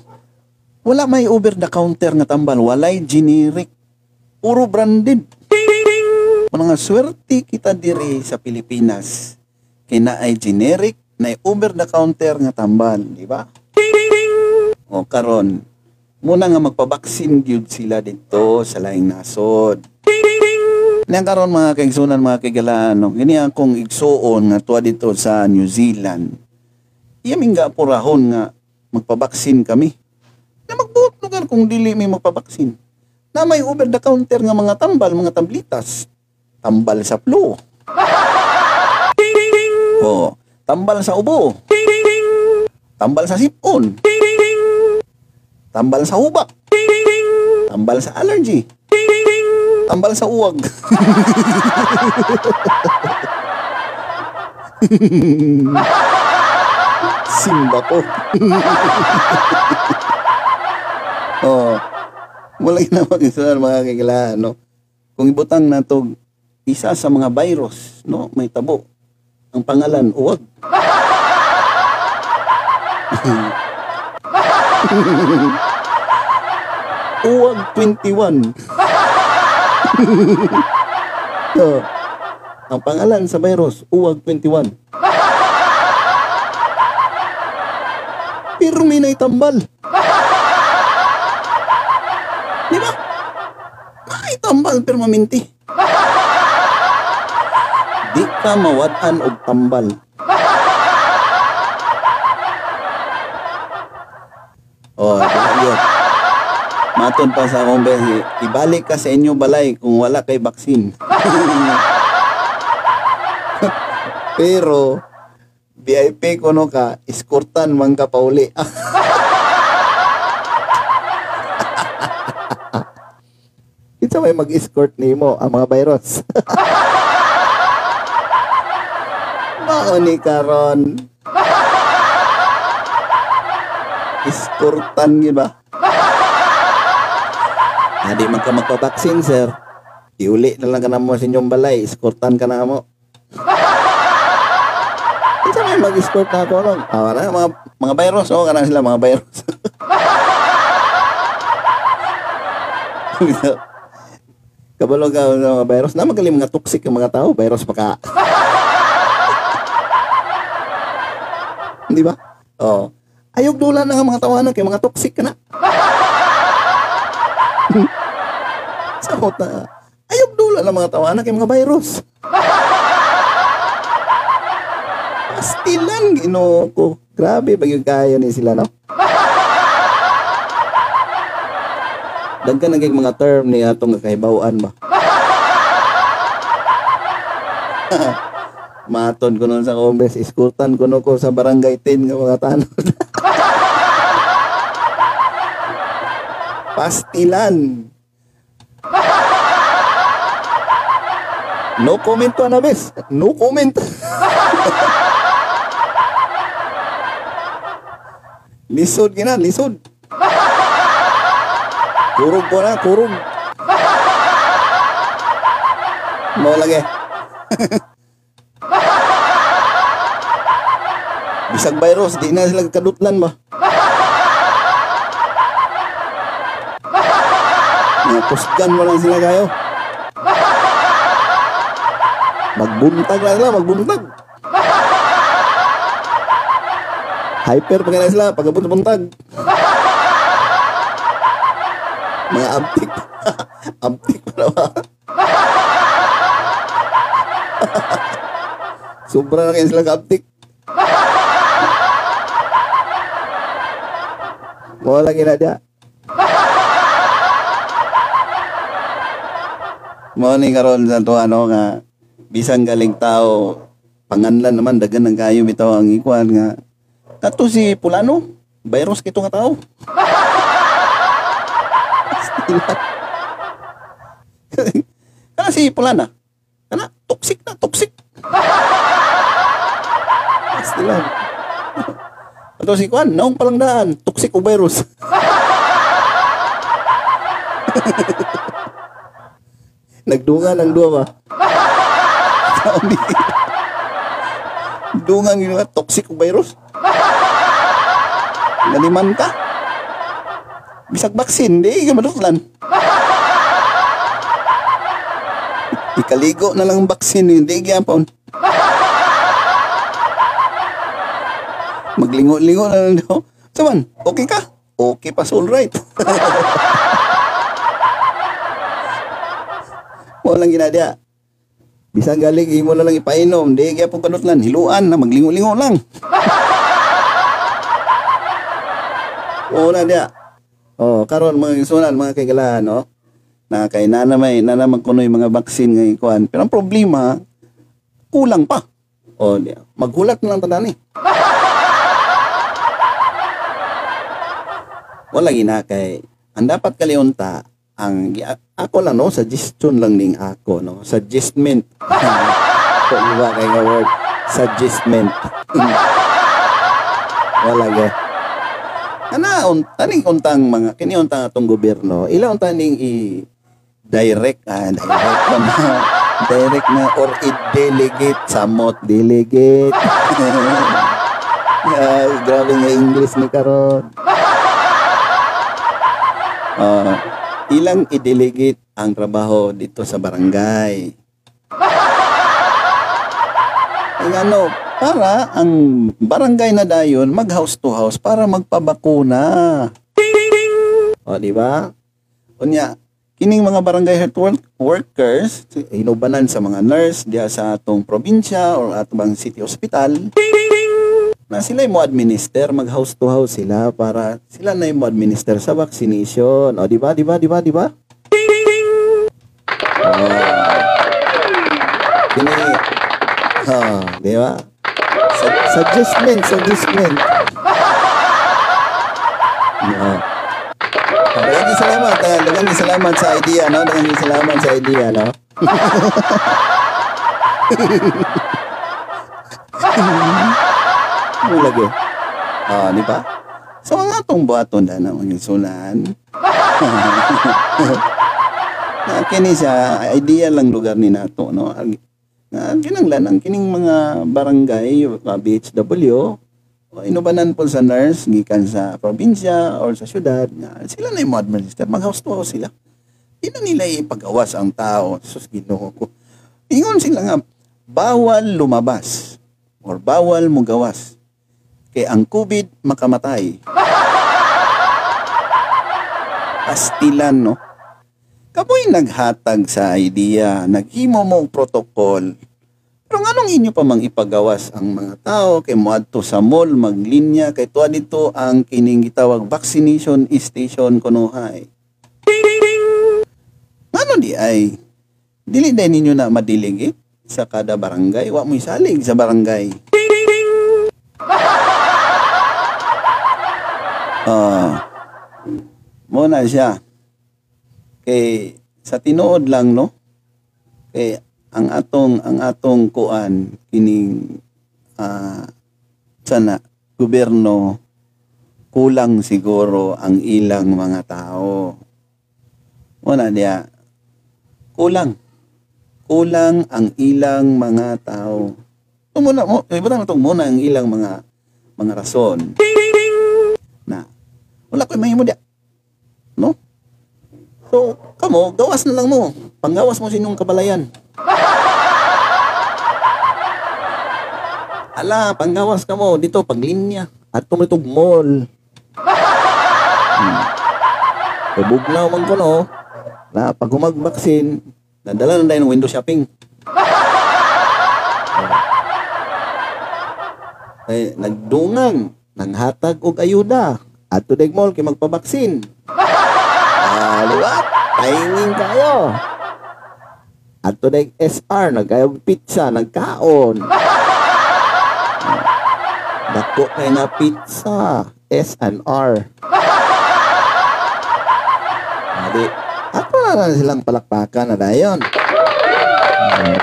wala may over the counter nga tambal, walay generic, puro branded. Mga swerte kita diri sa Pilipinas. Kay na ay generic, na over the counter nga tambal, di ba? O karon, muna nga magpabaksin gyud sila dito sa laing nasod. Nang karon mga kaigsunan mga kaigalaan, no, gini akong igsuon nga tuwa dito sa New Zealand. Iyaming nga purahon nga magpabaksin kami. Na magbuot lugar kung dili may magpabaksin. Na may over the counter nga mga tambal, mga tablitas. Tambal sa flu. Oh, tambal sa ubo. Tambal sa sipon. Tambal sa hubak. Tambal sa allergy. Tambal sa uwag. Simba ko. oh. Wala na mag mga kagilaan, no? Kung ibutang na to isa sa mga virus, no? May tabo. Ang pangalan, uwag. uwag 21. so, ang pangalan sa virus, uwag 21. Pero may naitambal. Di ba? May tambal pero maminti. Di ka mawadan og tambal. Oh, yun. Maton pa sa akong behi, ibalik ka sa inyo balay kung wala kay baksin. pero VIP ko no ka, iskortan man ka pauli. Kita may mag-escort nimo ang mga virus. Mao ni karon. Iskortan gyud ba? Adi man ka magpabaksin, sir. Iuli na lang ka na mo sa inyong balay, iskortan ka na mo. May mag-escort na ako, no? Ah, wala, mga, mga virus, oh, kanang sila, mga virus. Kabalo ka ng mga virus. Na magaling mga toxic ang mga tao. Virus pa ka. Di ba? Oh. Ayog dula na nga mga tawanan kay mga toxic ka na. Sakot na. Ayog dula na mga tawanan kay mga virus. Pastilan, ginoo ko. Grabe, bagyo kaya ni sila, no? Dagkan naging mga term ni atong kahibawan ba. Maton ko nun sa kombes, iskurtan ko nun ko sa barangay 10 nga mga tanod. Pastilan. No comment to Anabes. No comment. lisod gina, lisod. Kurog ko na, kurog. Mau lagi. Bisag virus, di na sila kadutlan ba? Mga kusgan mo lang sila kayo. Magbuntag lang sila, magbuntag. Hyper pa kaya sila, pagkabuntag. Mga abtik. abtik pa na ba? Sobra na kayo sila ka-abtik. Mo lagi na dia. Mo ni karon sa to ano nga bisan galing tao panganlan naman dagan ng kayo bitaw ang ikuan nga kato si Pulano virus kito nga tao kana si Pulana kana toxic na toxic Pastilan. Ito si Kwan, naong palang daan, toxic o virus. Nagdungan ang duwa ba? Sabi. Dungan yung toxic o virus. Naliman ka. Bisag baksin, di ka maduklan. Ikaligo na lang ang baksin, hindi gyapon. Maglingo-lingo na lang daw. Saman, okay ka? Okay pa, all right. Walang ginadya. Bisang galing, imo na lang ipainom. Di kaya po kanutlan. Hiluan na, maglingo-lingo lang. Oo na dia. Oh, karon mga isunan, mga kaigalaan, no? Na kay nana may nana magkunoy mga vaccine nga ikuan. Pero ang problema, kulang pa. Oh, dia. Maghulat na lang tanan ni. wala gina kay ang dapat kaliunta ang ako lang no suggestion lang ning ako no suggestment ko iba kay nga word suggestment wala ga ana un taning untang mga kini untang atong gobyerno ila unta ning i direct ah direct na Direct na or i-delegate. Samot, delegate. Ah, grabe nga English ni Karon. Ah, ilang i-delegate ang trabaho dito sa barangay. Ay ano, para ang barangay na dayon mag house to house para magpabakuna. O, di ba? Unya, kining mga barangay health work- workers, inubanan sa mga nurse diya sa atong probinsya or atong city hospital, na sila mo administer, mag house to house sila para sila na mo administer sa vaccination. O, di ba? Di ba? Di ba? Di ba? Oh. Kini, oh, di ba? Su- Suggestment, suggestment. No. Dagang salamat, ah, dagang salamat sa idea, no? Dagang salamat sa idea, no? Ano lagi? Ah, di ba? So, ang atong buhaton na na kini siya, idea lang lugar ni nato, no? Nga, kinanglan ang kining mga barangay, mga BHW, inubanan po sa nurse, gikan sa probinsya or sa syudad, nga, sila na yung administer, mag-house to house sila. Di na nila ipagawas ang tao. Sus, ginoo ko. Ingon sila nga, bawal lumabas or bawal mugawas. Kay ang COVID makamatay. Pastilan, no? Kapoy naghatag sa idea, naghimo mo protocol. Pero nganong inyo pa mang ipagawas ang mga tao kay moadto sa mall maglinya kay tuwa dito ang kining gitawag vaccination station kunuhay. Ngano di ay dili day ninyo na madiligit sa kada barangay, wa mo isalig sa barangay. Ah. mo na siya. Kay sa tinuod lang no. Kay ang atong ang atong kuan kining ah sana gobyerno kulang siguro ang ilang mga tao. Muna diya kulang kulang ang ilang mga tao. Ito muna mo, iba na itong muna ang ilang mga mga rason na wala ko mahimo diya. No? So, kamo, gawas na lang mo. Panggawas mo sinong kabalayan. Ala, panggawas ka mo dito paglinya at tumitog mall. Hmm. E bugnaw man ko no. Na pag humagbaksin, nadala na tayo ng window shopping. Ay, nagdungan, nanghatag og ayuda. At to mall kay magpabaksin. Ah, liwat, paingin kayo. At to SR, nagkayog pizza, nagkaon. Dako kay na pizza. S and R. Adi, ako na lang silang palakpakan na dayon.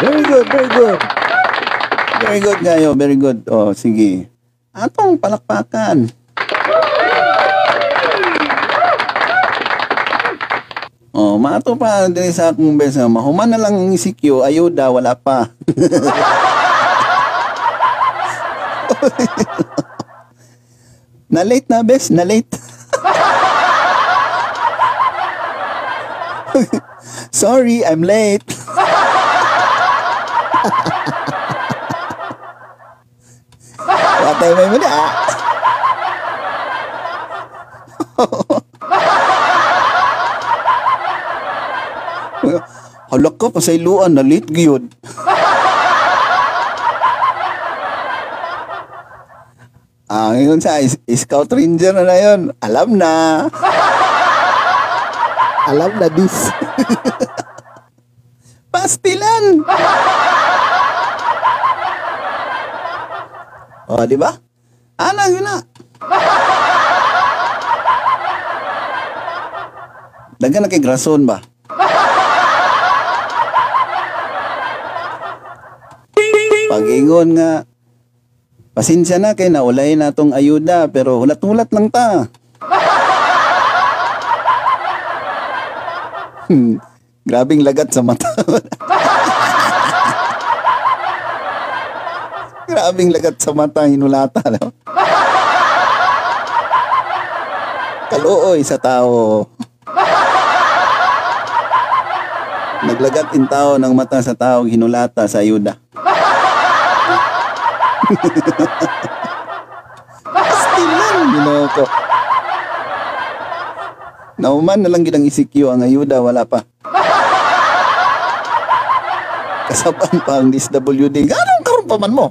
Very good, very good. Very good kayo, very good. Oh, sige. Atong palakpakan. Oh, maato pa diri sa akong besa. Mahuman na lang ang ICQ, ayuda wala pa. na late na bes, na late. Sorry, I'm late. Watay may muna. Halak ka, pasayloan, na late gyud. Ah, ngayon sa Scout Ranger na na yun. Alam na. Alam na this. Pastilan. oh, di ba? Ana yun na. Dagan na kay Grason ba? Pag-ingon nga, pasensya na kay naulay na tong ayuda pero hulat-hulat lang ta. Hmm, grabing lagat sa mata. Grabing lagat sa mata, hinulata, no? Kaluoy sa tao. Naglagat in tao ng mata sa tao, hinulata sa ayuda. Pastilan, ginoko. Nauman na lang ginang isikyo ang ayuda, wala pa. Kasaban pa ang DSWD. Ganong karon pa man mo?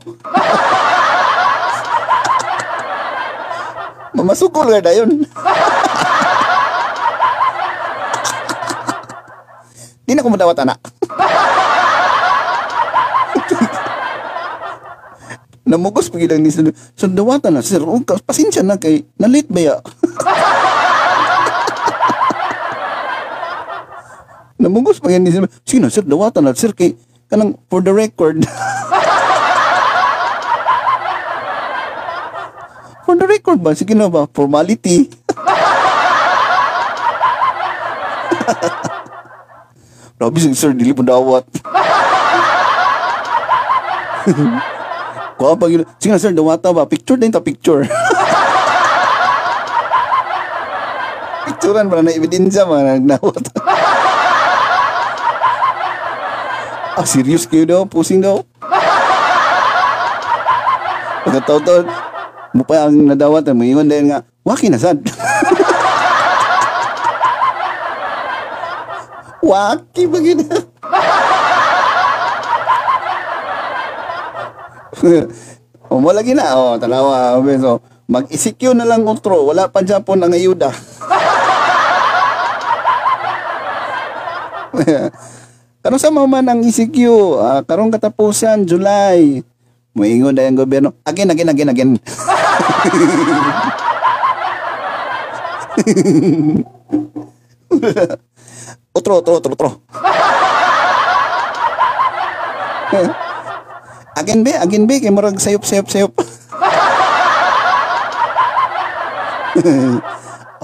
Mamasukol ka na yun. Di na ko madawat anak. Namugos pag ilang ni Sir. Sir, dawatan na. Sir, oh, pasensya na kay nalit ba ya? Namugos pag ni na, Sir, dawatan na. Sir, kay kanang for the record. for the record ba? Sige na ba? Formality. Grabe si Sir, dili po dawat. Kuha pa yun. Sige na sir, dawata ba? Picture din ta picture. Picturean ba na ebidensya mga nagnawat. ah, serious kayo daw? Pusing daw? Pagkataw-taw, mo pa ang nadawat, may iwan dahil nga, waki na sad. waki ba gina? o mo lagi na o tanawa okay, so mag-ICQ na lang utro wala pa Japon ang ayuda. Kano sa mama ng ICQ ah, karong katapusan July moingon na yung gobyerno. Again again again again. Utro utro utro utro Again be, again be, kay murag sayop sayop sayop.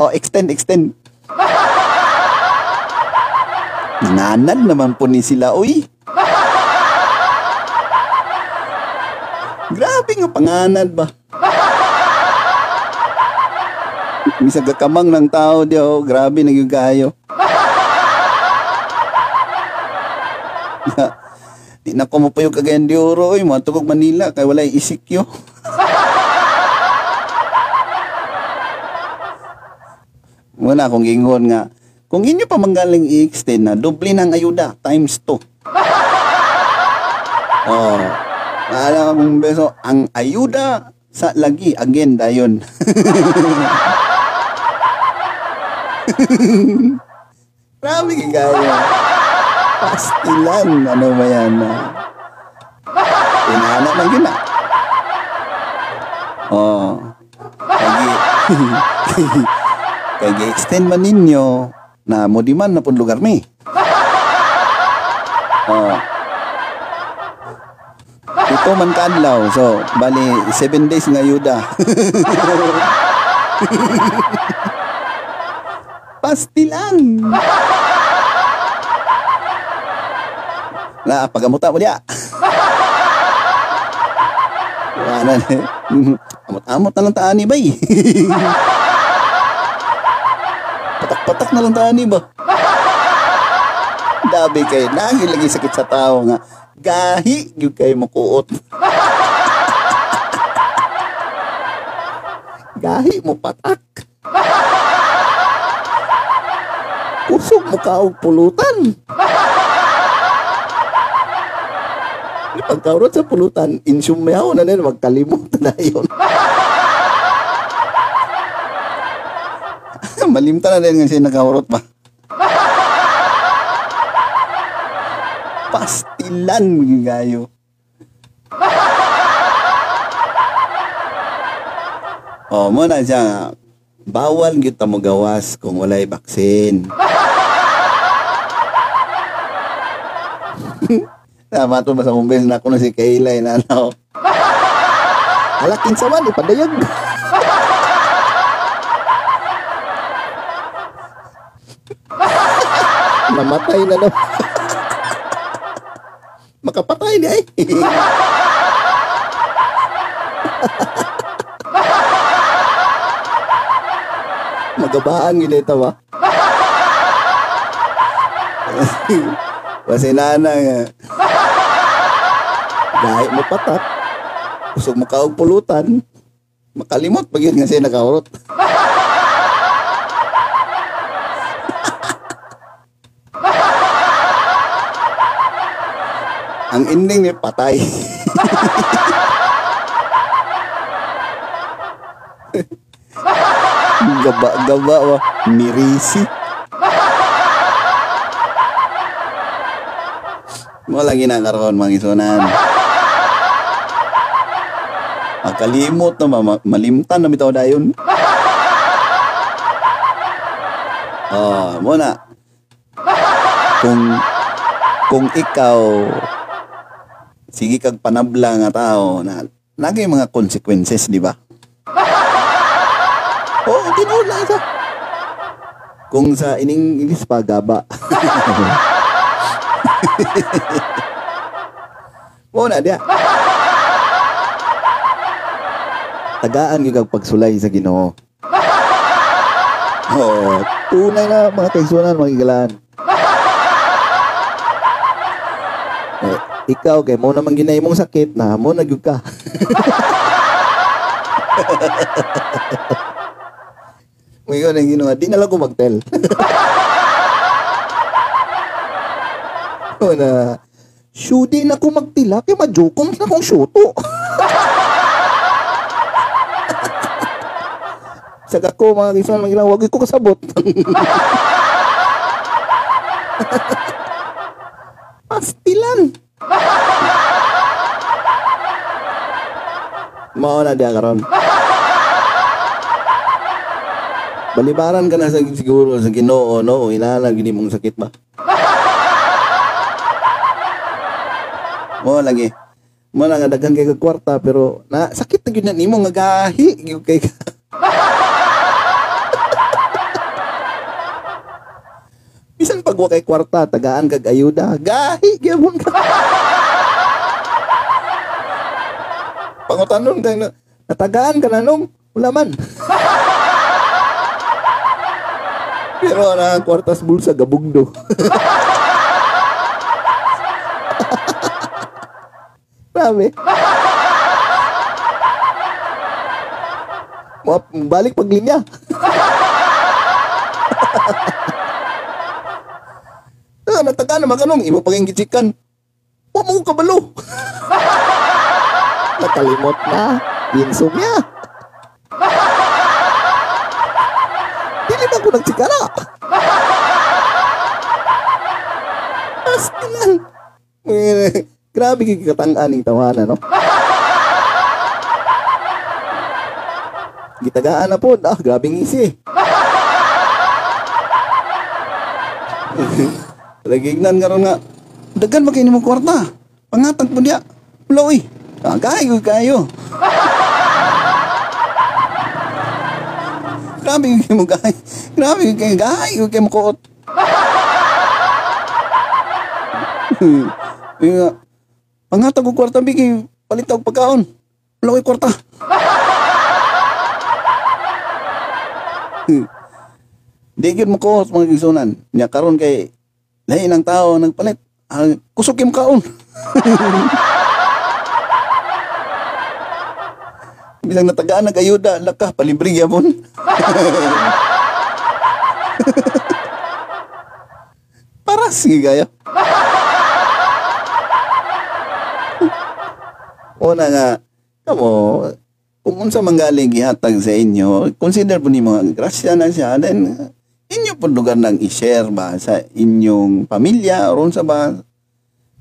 oh, extend, extend. Nanad naman po ni sila, uy. Grabe nga panganad ba? Misa gakamang ng tao diyo, grabe nagyugayo. Di na ko mo pa yung kagayan di oro, oy, mga tugog Manila, kay wala yung isikyo. Muna akong gingon nga, kung inyo pa manggaling i-extend na, doble ng ayuda, times 2. Oh, alam mong beso, ang ayuda sa lagi, agenda yun. Grabe kagaya. Pastilan. Ano ba yan? Inana lang yun ah. Oh. Kagi, kagi extend man ninyo na mo di man na pun lugar mi. Oh. Ito man kadlaw. So, bali 7 days nga ayuda. Pastilan. Na pagamuta mo diya. Wala na. Amot-amot na lang taani ba eh. Patak-patak na lang taani ba? Dabi kay nangin lagi sakit sa tao nga. Gahi gyud kay makuot. Gahi mo patak. Kusog mo ka og pulutan. Pagkaurot sa pulutan, insumehaw na din, magkalimutan na yun. Malimta na din siya nakaurot pa. Pastilan, magigayo. O, mo na siya nga, bawal kita mo gawas kung walay baksin. Tama to ba sa mong na ako na si Kayla eh, inanaw. Wala kinsa man, ipadayag. Namatay na daw. Makapatay niya eh. Magabaan gila ito ba? Kasi na nga. Eh. Dahil mo patat. Gusto mo kaog pulutan. Makalimot pag yun kasi nakaurot. Ang ending ni patay. Gaba-gaba wa. Mirisi. Mo lang ginakaroon mga isunan. Makalimot na ma malimtan na bitaw dayon. Oh, mo na. Kung kung ikaw sige kag panabla nga tao na nagay mga consequences, di ba? Oh, tinula sa. Kung sa ining English pa gaba. Mo na dia. Tagaan gyud kag pagsulay sa Ginoo. Oh, tunay na mga kaigsunan mga igalaan. Eh, ikaw kay mo naman ginay mong sakit na mo na gyud ka. Ngayon ang ginawa, di na lang ko magtel. O na, Shudi na ko magtila, kay majukom na kong syuto. Saga ko, mga kisan, mga wag ko kasabot. Pastilan. Mao na diya karon. Balibaran ka na sa siguro sa Ginoo no, inalag gini mong sakit ba? Mo lagi. Mo lang daghan kay kwarta pero na sakit na gyud na nimo nga gahi gyud kay ka. pag wa kay kwarta tagaan kag ayuda, gahi gyapon ka. Pangutanon tayo na, natagaan ka na nung, wala man. Pero na kwartas bulsa gabugdo. Grabe. Balik paglinya. Ah, nataga naman kanong imo paging gitsikan. Wa mo kabalo. Nakalimot na. Insomnia. Dili ba ko nagtsikara? Astilan. Eh, Grabe kay katangan ng tawanan, no? Gitagaan na po. Ah, grabe ngisi. Lagignan nga nga. Dagan ba kayo mong kwarta? Pangatag po niya. Wala, uy. Ah, kayo, kayo. Grabe yung kayo mo gay. Grabe yung kayo. Yung kayo mo kuot. Pangatag ko kwarta, bigay palitaw pagkaon. Wala kwarta. Di mo ko mga gisunan. Nya karon kay lahi ng tao nagpalit. Ah, kusog yung kaon. Bilang natagaan nag-ayuda, laka, palibre gyapon. Paras gigaya. Una nga, kamo, kung unsa manggaling gihatag sa inyo, consider po nimo nga grasya na siya, then inyo po lugar nang i-share ba sa inyong pamilya o sa ba,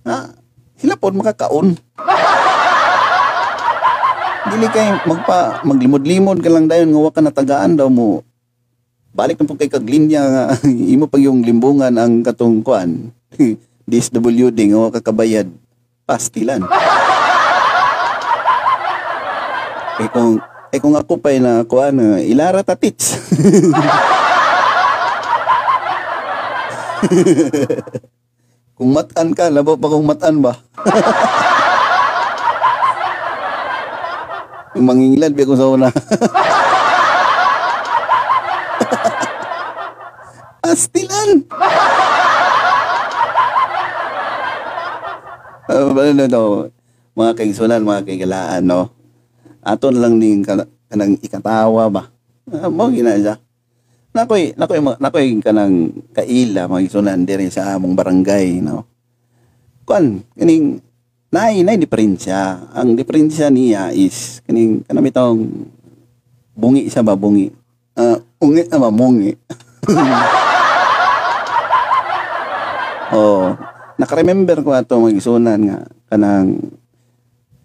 na sila po makakaon. Dili kay magpa maglimod-limod ka lang dayon nga wa ka natagaan daw mo. Balik na po kay kaglinya nga imo pag yung limbungan ang katong kuan. DSWD nga wa ka kabayad. Pastilan. Eh kung eh kung ako pa na kuan ilara tatits. kung matan ka, labo pa kung matan ba? Mangingilad biya ko sa una. Pastilan! Uh, ano no, mga kaigsunan, mga kaigalaan, no? Aton lang ning kan- kanang ikatawa ba? Uh, mo gina siya. Nakoy, nakoy, nakoy kanang kaila, mga kaigsunan, diri sa among barangay, no? Kuan, kining, nay, nay diferensya. Ang diferensya niya is, kining, kanang bitong, bungi siya ba, bungi? Ah, ungi na ba, oh, naka-remember ko ato mga isunan nga kanang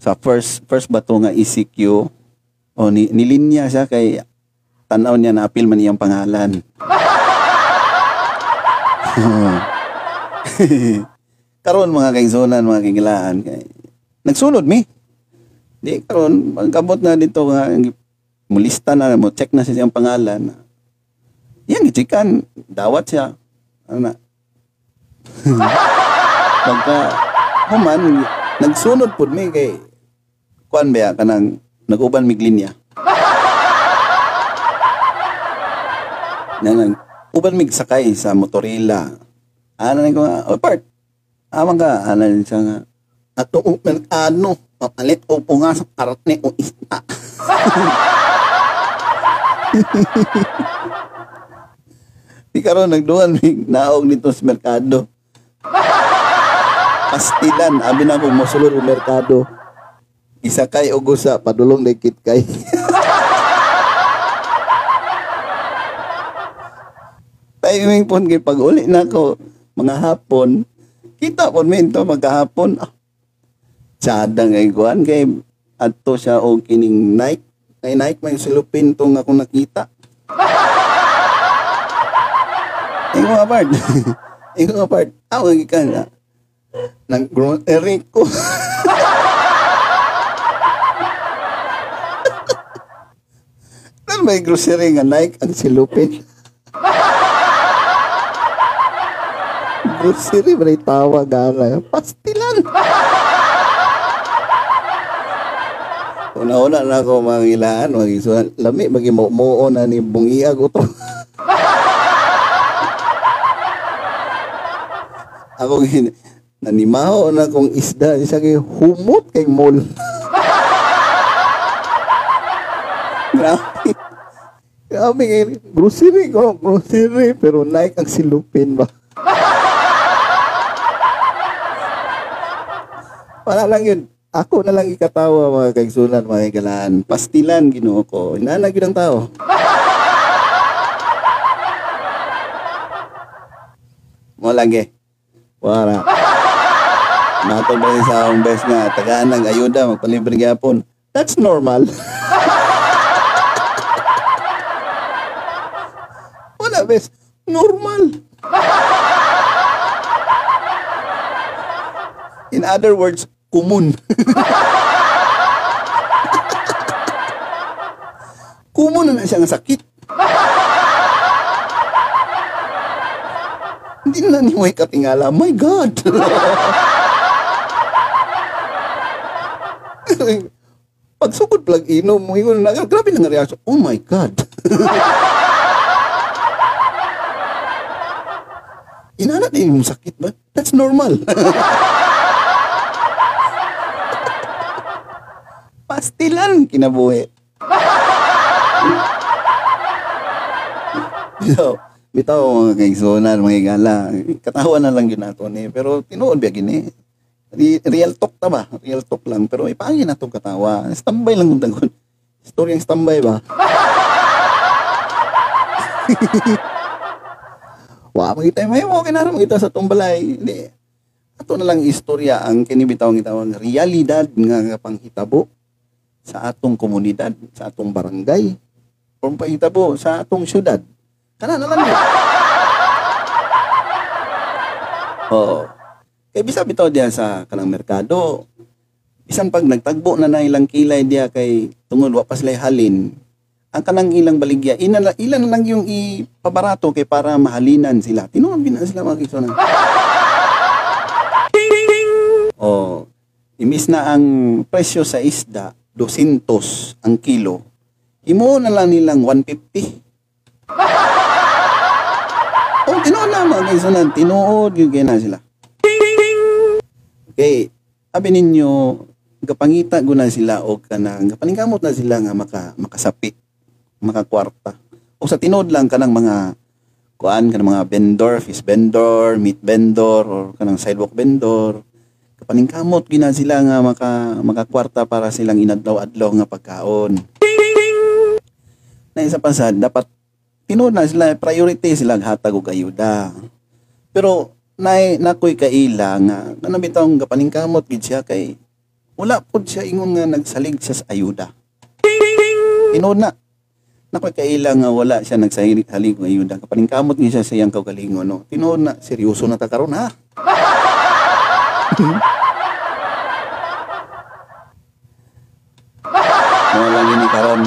sa first first bato nga ECQ o ni, nilinya siya kay tanaw niya na apil man iyang pangalan. karon mga kaigsunan, mga kingilaan kay nagsunod mi. Di karon pagkabot na dito nga mulista na mo check na siya siyang pangalan. Yan gichikan dawat siya. Ano na? Pagka human nagsunod pud mi kay kuan ba kanang naguban mig linya. Nanang uban mig sakay sa motorila. Ano na ko oh, part. Amang ka, ano na siya nga. Ato o ano, papalit o po nga sa karne o isda. Di karon nagduhan mig naog nito sa merkado. Pastilan, abi na ko mosulod merkado. Isa kay og usa padulong dikit kay. Timing pon kay pag uli na ko mga hapon, kita pon minto magkahapon. Ah, tsada ngay kuan kay adto siya og kining Nike. Kay Nike may silupin tong ako nakita. Ikaw nga part. Ikaw nga part. Ako nga na. Nang grocery ko. Nan may grocery nga Nike ang silupin. Grocery ba tawag nga Pastilan. Una-una na ako mga ilaan, mga isuan. Lami, magi mo na ni bungiag uto. ako gin nanimaho na kong isda isa kay humot kay mall. Grabe. Grabe grocery ko, grocery pero naik ang silupin ba. Wala lang yun. Ako na lang ikatawa mga kaigsunan, mga kaigalaan. Pastilan ginoo ko. Inalag yun ang tao. Mo lagi. Wala. Nato ba sa akong best nga, tagaan ng ayuda, magpalibre gyapon. That's normal. Wala best. Normal. In other words, kumun. kumun na siya nga sakit. Hindi na ni Moy katingala. My God! Pag sugod plag inom yun na, grabe na nga reaction. Oh my God! Inanat din yung sakit ba? That's normal. Pastilan kinabuhi. so, bitaw mga kaigsunan, mga igala. Katawa na lang yun nato ni. Pero tinuod biya gini. Re- Real talk ta ba? Real talk lang. Pero ipangin na itong katawa. Standby lang kung tagon. Story ang standby ba? Wa makita may mo kinara mo kita sa tumbalay. Hindi. Ato na lang istorya ang kinibitaw ng tawag realidad nga panghitabo sa atong komunidad, sa atong barangay, o panghitabo sa atong syudad. Kana na lang. yun. Oo. Kaya bisa bitaw diya sa kanang merkado. Bisan pag nagtagbo na na ilang kilay diya kay tungod wa pa sila halin. Ang kanang ilang baligya, ilan, ilan lang yung ipabarato kay para mahalinan sila. Tinuod na sila mga kisunan. Oh, imis na ang presyo sa isda, 200 ang kilo. Imo na lang nilang 150. Oh, tinuod na mga kaigsunan. Tinuod yung kaya na sila. Okay. Sabi ninyo, kapangita ko na sila o kanang kapaningkamot na sila nga maka, makasapit, makakwarta. O sa tinod lang kanang mga kuan kanang mga vendor, fish vendor, meat vendor or kanang sidewalk vendor. Kapaningkamot gina sila nga maka makakwarta para silang inadlaw-adlaw nga pagkaon. Na isa pa sad dapat tinuod na sila priority sila hatag og ayuda. Pero nay nakoy kaila nga ano bitong kapaningkamot gid siya kay wala pod siya ingon nga nagsalig siya sa ayuda. Tinuod na nakoy kaila nga wala siya nagsalig halig ayuda kapaningkamot gid siya sa iyang kaugalingon no. Tinuod na seryoso na ta karon ha. Wala gini karon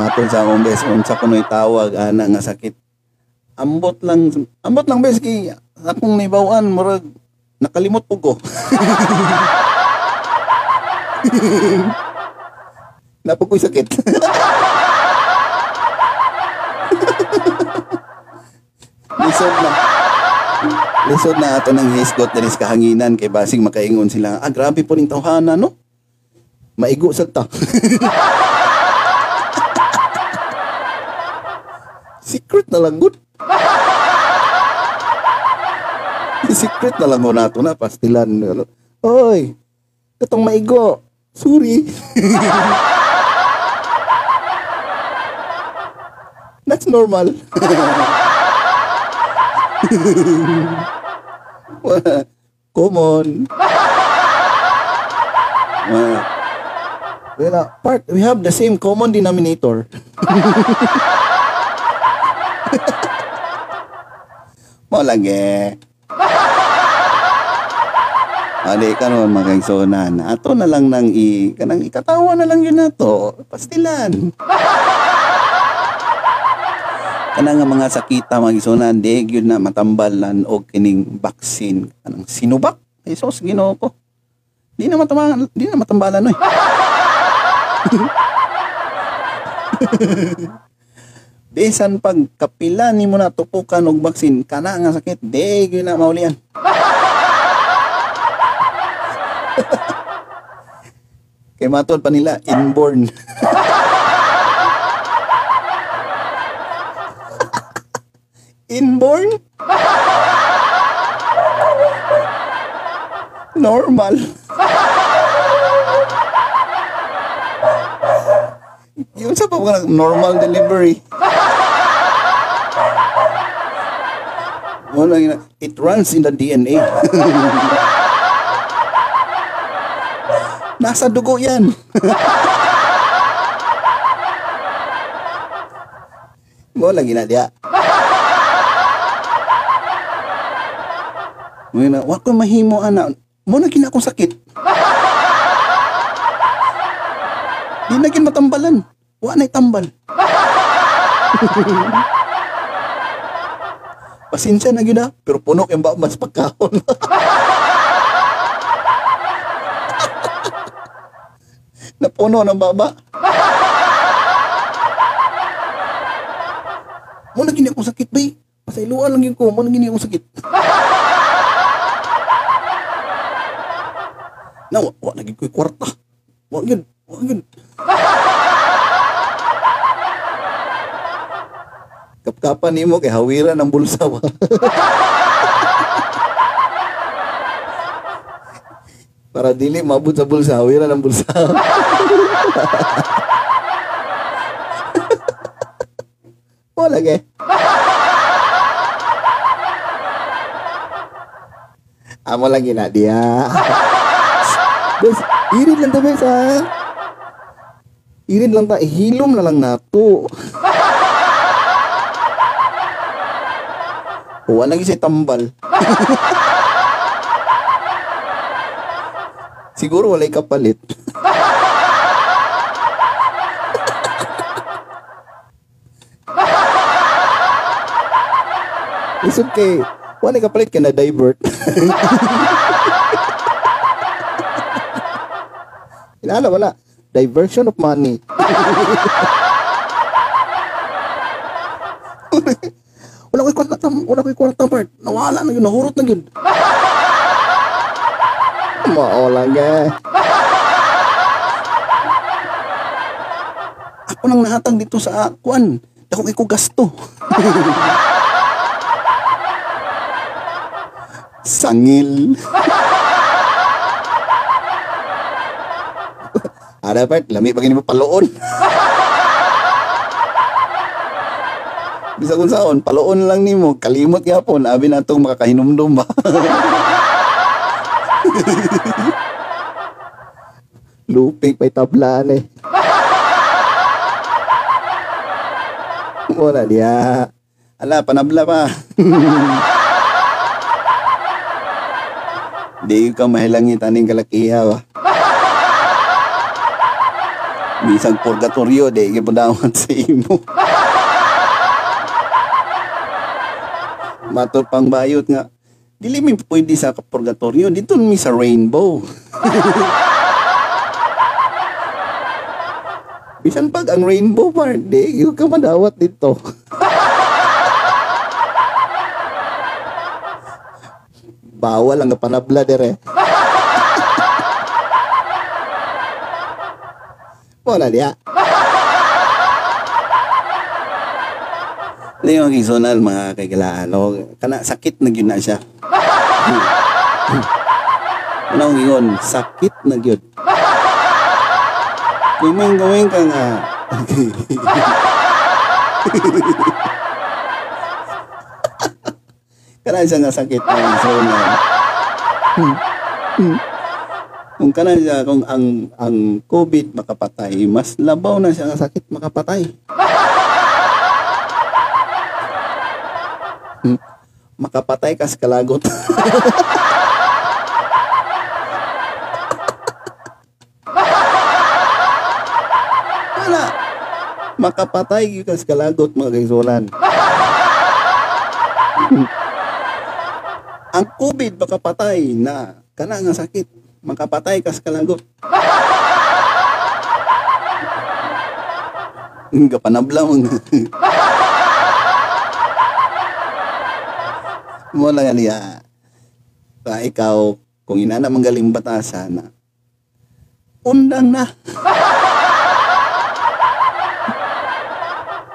matod sa akong bes unsa kunoy tawag ana nga sakit. Ambot lang ambot lang bes kay akong nibawan murag nakalimot po ko. Napakoy sakit. Lisod na. Lisod na ato ng hisgot na kahanginan kay basing makaingon sila. Ah, grabe po ning tawhana, no? Maigo sa ta. Secret na lang good. Secret na lang ko nato na pastilan. Oy, katong maigo. Sorry. That's normal. Common. Uh, well, uh, part, we have the same common denominator. Mo lagi. Ali karon mga kaigsonan. Ato na lang nang i kanang ikatawa na lang yun nato. Pastilan. Kana nga mga sakita mga igsonan, di gyud na matambalan og kining vaccine kanang sinubak. Ay sos Ginoo ko. Di na matambalan, di na matambalan oy. Bisan pag kapila nimo na tupukan og vaccine kana nga sakit, di gyud na maulian. Kay matod pa nila inborn. inborn? Normal. Yun sa pa normal delivery. Yun. It runs in the DNA. Nasa dugo yan. Mo lagi na dia. Mo na, wa ko mahimo ana. Mo na kina akong sakit. Di na kin matambalan. Wa na tambal. Pasensya na gina, pero puno yung ba mas. Napuno ng baba. Mo na gini akong sakit, bay. Pasailuan lang yun ko. Mo na gini akong sakit. Na, wa, wa naging ko'y kwarta. Wa yun, wa yun. Kapkapan ni mo kay hawiran ng bulsa ba? Para dili mabot sa bulsa, hawiran ng bulsa. Wala ge. Amo lagi na dia. Bes, irin lang ta bes ha. Irin lang ta, hilom na lang nato. Wala siya tambal. Siguro walay kapalit. It's okay. Walay kapalit ka na divert. Inala wala. Diversion of money. wala ko kwanta. kwarta, wala ko'y kwarta part. Nawala na yun, nahurot na yun. Mao lang eh. Ako nang nahatag dito sa kuan. Dako ko gasto. Sangil. Ada part, lami pa mo paloon. Bisa kung saon, paloon lang nimo, kalimot gyapon, abi na itong makakahinumdum ba. Lupig pa'y tablaan eh. Wala dia. Ala, panabla pa. Di ka mahilangi taning kalakiha ba. Bisag purgatorio, di padawat sa imo. Mato pang bayot nga. Dili mi pwede sa purgatorio, dito mi sa rainbow. Bisan pag ang rainbow part, di ka madawat dito. Bawal ang panabla dire. Wala dia. Leon Kizonal mga kaigalaan, o, kana sakit na gyud na siya. Ano ingon? Sakit na gyud. Gawin gawin ka nga. kana siya nga sakit na zona. Kung kana siya, kung ang ang COVID makapatay, mas labaw na siya nga sakit makapatay. Hmm. Makapatay ka sa kalagot. Wala. Makapatay ka sa kalagot mga kaisulan. Ang COVID makapatay na kana nga sakit. Makapatay ka sa kalagot. Nga panabla mo. mo lang niya. Pa ikaw, kung inana manggaling batasan na, undang na.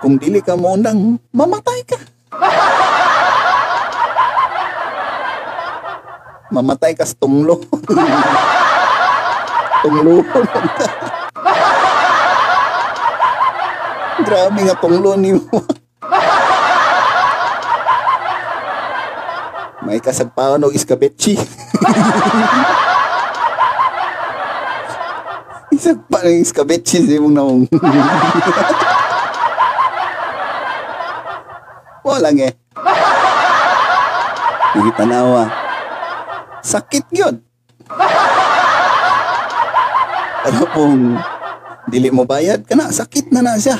kung dili ka mo undang, mamatay ka. Mamatay ka sa tunglo. tunglo. Grabe nga tunglo ni mo. May kasagpaon o iskabetsi. Isagpa ng iskabetsi sa imong naong. Walang eh. Hindi tanawa. Sakit yun. Ano pong dili mo bayad ka na, sakit na na siya.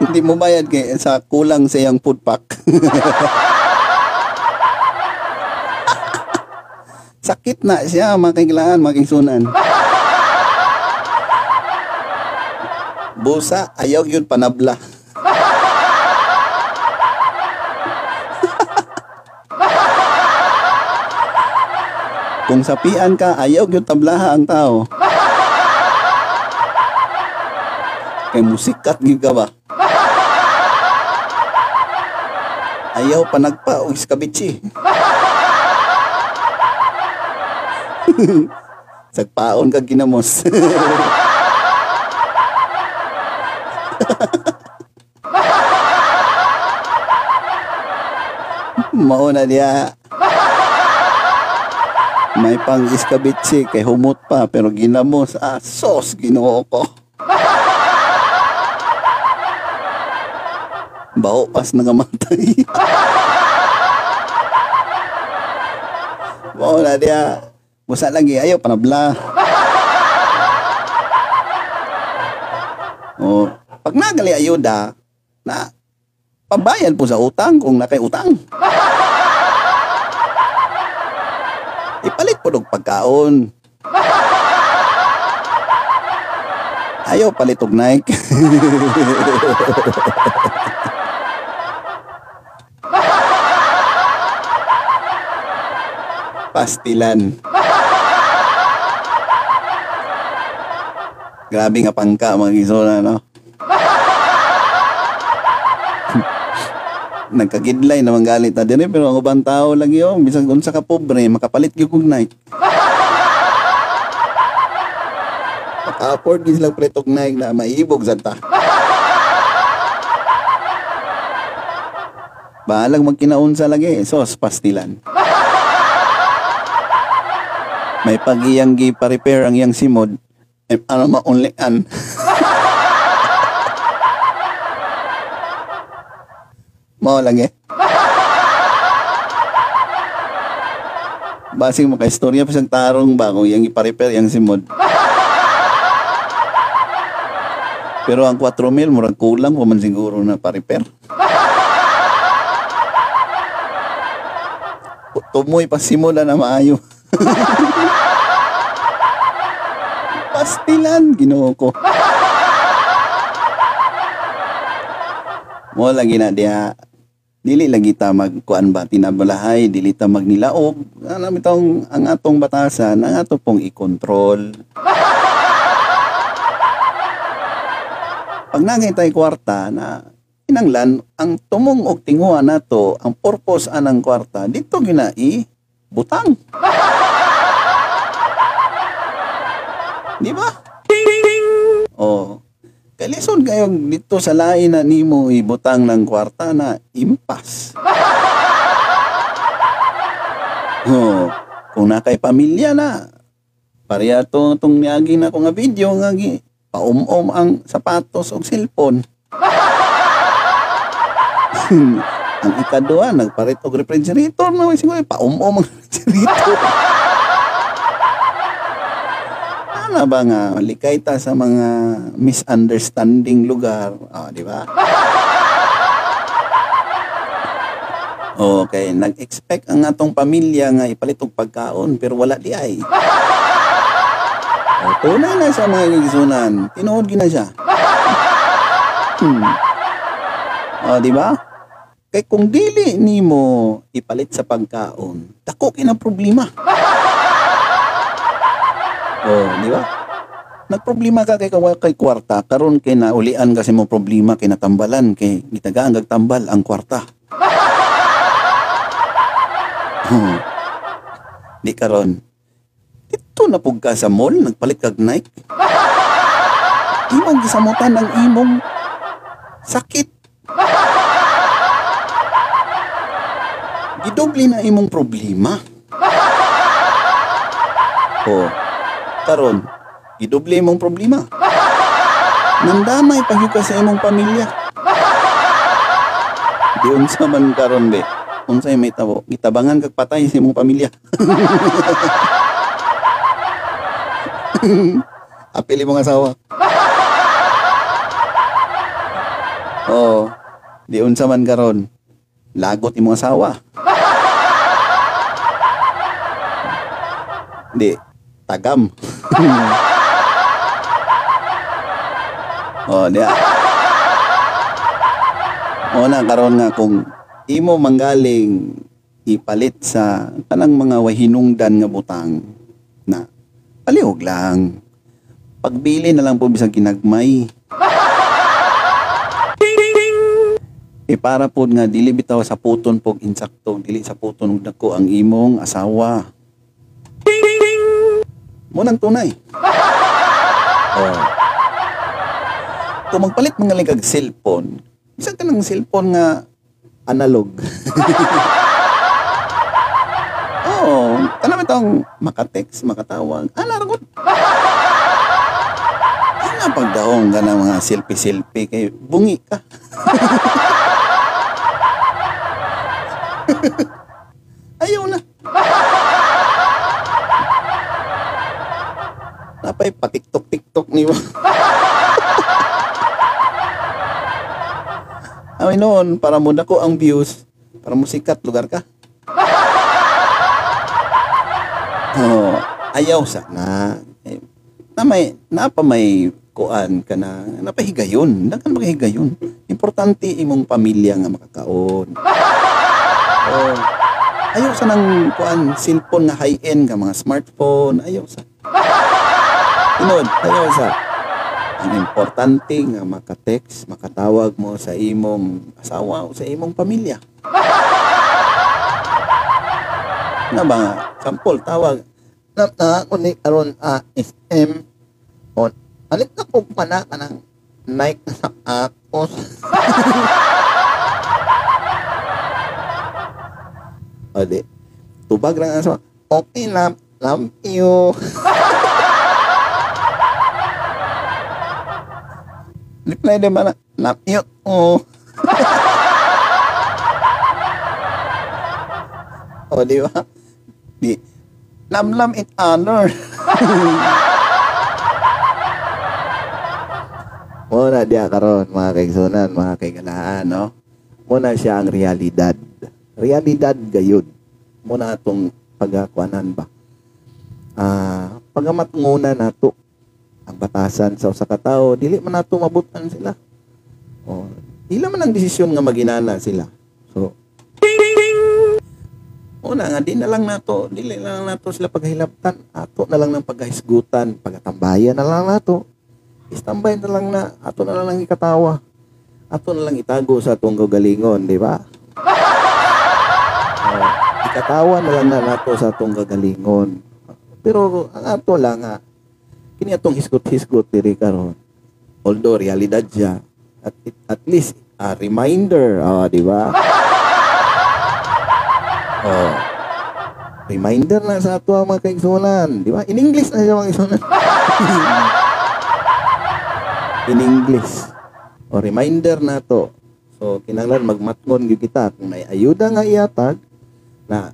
Hindi mo bayad kay sa kulang sa iyang food pack. Sakit na siya, makikilaan, makisunan. Busa, ayaw yun panabla. Kung sapian ka, ayaw yun tablaha ang tao. Kay musikat gyud ka ba? Ayaw pa nagpa o iskabitsi. Sagpaon ka ginamos. Mauna diya. May pang iskabitsi kay humot pa pero ginamos. Ah, sos ginoo ko. Bao pas nangamatay. Bao na dia. Musa lagi ayo panabla. Oh, pag nagali ayuda na pambayad po sa utang kung nakay utang. Ipalit po ng pagkaon. Ayaw palitog Nike. Pastilan. Grabe nga pangka mga gisona, no? Nagkagidlay naman galit na din eh, pero ang ubang tao lang yun. Bisag unsa ka pobre, makapalit yung kong Nike. Maka-afford gid sila pretog Nike na maibog sa ta. Bahalang magkinaunsa lagi, sos pastilan. May pag-iyang gi pa-repair ang iyang simod. Eh, ano maunlian. Lang eh. Basing maka-istorya pa siyang tarong ba kung iyang ipa-repair yang simod. Pero ang 4 mil, murag kulang pa man siguro na pa-repair. Tumoy pa simula na maayo. Pastilan, ginoo ko. Mo lagi na diya dili lagi ta magkuan ba tinabalahay dili ta magnilaog. Ano itong ang atong batasan ang ato pong i-control. Pag nangay tay kwarta na inanglan ang tumong og tinguha nato ang purpose anang kwarta dito gina i butang di ba? Oh Kalisod kayo dito sa lain na nimo ibutang ng kwarta na impas. oh, kung nakay pamilya na, pareha to itong niagi na ko nga video nga gi, paum-om ang sapatos o cellphone. ang ikaduha, nagparit og refrigerator na siguro paum-om ang refrigerator. Ano ba nga, likay ta sa mga misunderstanding lugar. Oh, di ba? Okay, nag-expect ang atong pamilya nga ipalit og pagkaon pero wala di ay. Oh, tunay na sa mga gigisunan. Tinuod gina siya. Hmm. Oh, di ba? Kay kung dili nimo ipalit sa pagkaon, dako kina problema. Oh, di ba? Nagproblema ka kay kawal kay kwarta, karon kay naulian kasi mo problema kay natambalan kay gitagaan gagtambal ang kwarta. Hmm. Di karon. Dito na pug ka sa mall, nagpalit kag Nike. Imong gisamutan ng imong sakit. Gidoble na imong problema. Oh, karon idoble imong problema. Nandamay pagyud ka sa imong pamilya. Di unsa man karon be. Unsay may tabo, gitabangan kag patay sa imong pamilya. Apil imong asawa. Oh, di unsa man karon. Lagot imong asawa. Di, tagam. oh, diya. O na karon nga kung imo manggaling ipalit sa kanang mga wahinungdan nga butang na palihog lang. Pagbili na lang po bisag kinagmay. E para po nga dili bitaw sa puton pog insakto, dili sa puton ug dako ang imong asawa. Mo nang tunay. Oh. Kung magpalit mga lang kag cellphone, bisag ka ng cellphone nga analog. Oo, tanam itong makatext, makatawag. Ana ragot. Ana pagdaong ka ng mga selfie-selfie kay bungi ka. Ayaw na. Napay patiktok-tiktok ni mo. Ay noon, para mo ko ang views, para mo sikat lugar ka. Oh, ayaw sana. Eh, na may, na pa may kuan ka na napahigayon dagan mahigayon importante imong pamilya nga makakaon oh, ayaw sa nang kuan cellphone nga high end nga mga smartphone ayaw sa Tinod, ayaw sa ang importante nga maka-text, makatawag mo sa imong asawa o sa imong pamilya. Na ba, sample, tawag. Na, na ako ni karon a SM on. Alik na ko pa na ka ng Nike na sa o di, tubag lang ang asawa. Okay, love, love you. Reply naman na, love you. Oh. o, di ba? Di, lam-lam it honor. Muna diya karon mga kaigsunan, mga kaigalaan, no? Muna siya ang realidad. Realidad gayud. Muna atong pagkakuanan ba? Ah, pagamat nguna nato ang batasan sa usa ka tawo, dili man nato mabutan sila. Oh, ila man ang desisyon nga maginana sila. So, Una nga, di na lang nato, dili na lang nato sila paghilaptan. Ato na lang ng paghisgutan, pagatambayan na lang nato. Istambay na lang na, ato na lang ng ikatawa. Ato na lang itago sa atong gagalingon, di ba? Oh, ikatawa na lang na nato sa atong gagalingon. Pero ang ato lang nga, kini atong hisgot-hisgot diri karon. Although realidad siya, at, at least a reminder, oh, di ba? Oh. Reminder na sa ato ang mga kaigsunan. Di ba? In English na siya mga kaigsunan. In English. O reminder na to. So, kinanglan magmatngon gyud kita kung may ayuda nga iatag na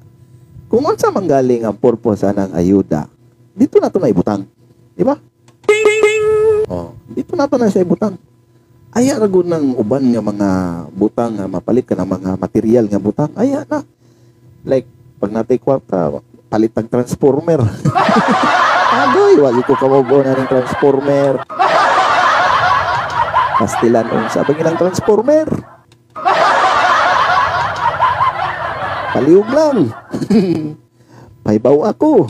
kung unsa manggaling ang purpose anang ayuda, dito na to na ibutang. Di ba? Oh, dito na to na siya ibutang. Aya ra gud ng uban nga mga butang nga mapalit ka ng mga material nga butang. Aya na. Like, pag natay kwarta, palit ng transformer. Agoy, wagi ko kamobo na ng transformer. Pastilan unsa bagi ng transformer. Paliog lang. Paibaw ako.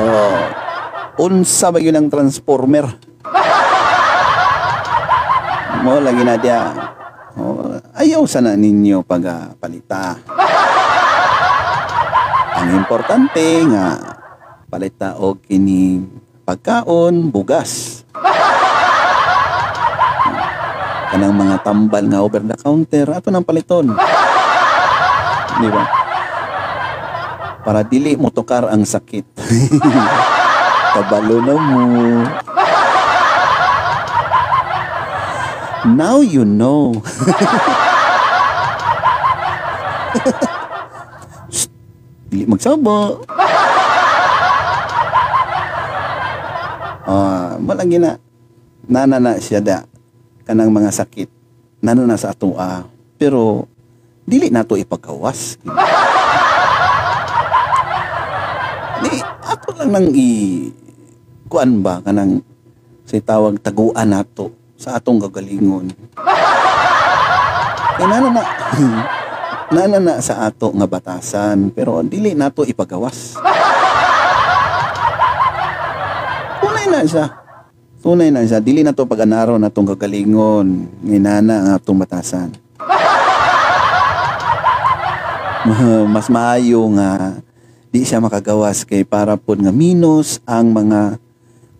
Oh, unsa ba yun ang transformer? Mo lagi na dia. Oh, ayaw sana ninyo pagpalita. Ang importante nga palita og kini pagkaon, bugas. Kanang mga tambal nga over the counter, ato nang paliton. Di ba? Para dili mo tukar ang sakit. Kabalo na mo. Now you know. Dili magsabo. Ah, wala gina. Nana na siya da kanang mga sakit. Nano na sa atua. Pero dili nato ipagawas. Di ato lang nang i kuan ba kanang sa tawag taguan nato sa atong gagalingon. Kaya nana na nana na sa ato nga batasan pero dili nato ipagawas. Tunay na siya. Tunay na siya. Dili na to pag-anaro na tong kagalingon. Nginana ang atong batasan. Ma- Mas maayo nga di siya makagawas kay para po nga minus ang mga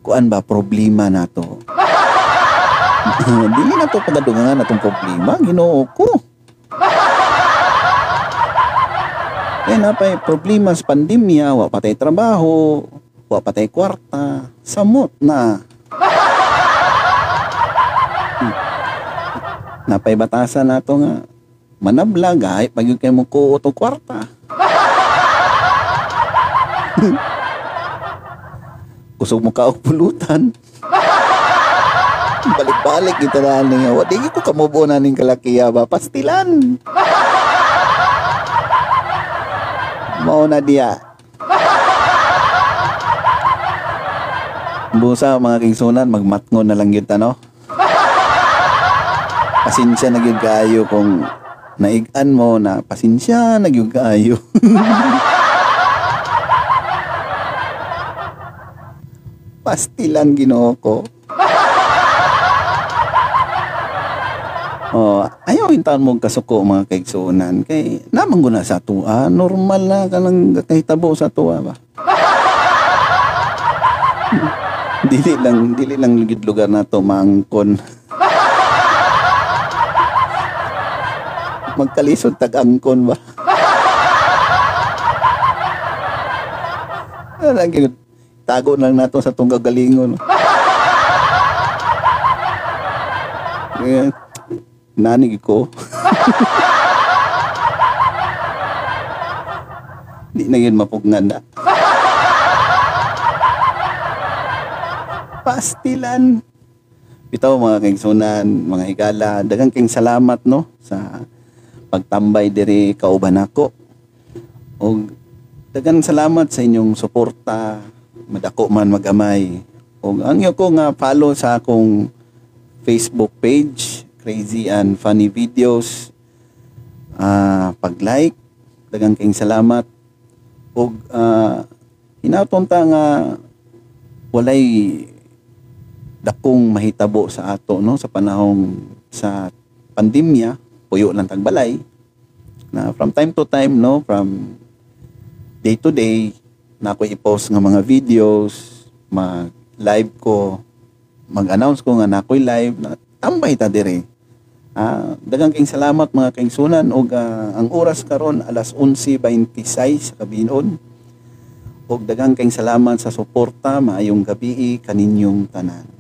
kuan ba problema nato. dili na to pagadungan atong problema, Ginoo ko. Kaya na pa'y problema sa pandemya, wa patay trabaho, wa patay kwarta, samot na. Napay batasan nato nga manablag ay pag yung kayo mo ko kwarta. Kusog mo ka og pulutan. Balik-balik kita na nga. Wa di ko kamubo na ning kalakiya ba pastilan. Mao na diya. Busa mga kingsunan, magmatngon na lang yun ano. Pasensya na gyud kaayo kung naigan mo na pasensya na gyud kaayo. Pastilan ginoo ko. Oh, ayaw yung taon mong kasuko mga kaigsunan. Kay naman guna sa tuwa. Normal na ka lang kahitabo sa tuwa ba. dili lang, dili lang ligid lugar na to maangkon. Magkalisod tag-angkon ba? Lagi, tago lang nato sa tong gagalingon. Nanig ko. Di na yun mapugnan na. Pastilan. Bitaw mga kaigsunan, mga higala, daghang king salamat no sa pagtambay diri kauban ako. Og daghang salamat sa inyong suporta, madako man magamay. Og ang ko nga follow sa akong Facebook page, Crazy and Funny Videos. Ah, pag-like, daghang king salamat. Og ah, hinaton ta nga walay dakong mahitabo sa ato no sa panahong sa pandemya puyo lang tagbalay na from time to time no from day to day na ako i-post nga mga videos mag live ko mag-announce ko nga na ako'y live na tambay ta dire Ah, daghang king salamat mga kaingsunan og ah, ang oras karon alas 11:26 sa kabinon. Og daghang king salamat sa suporta maayong gabi kaninyong tanan.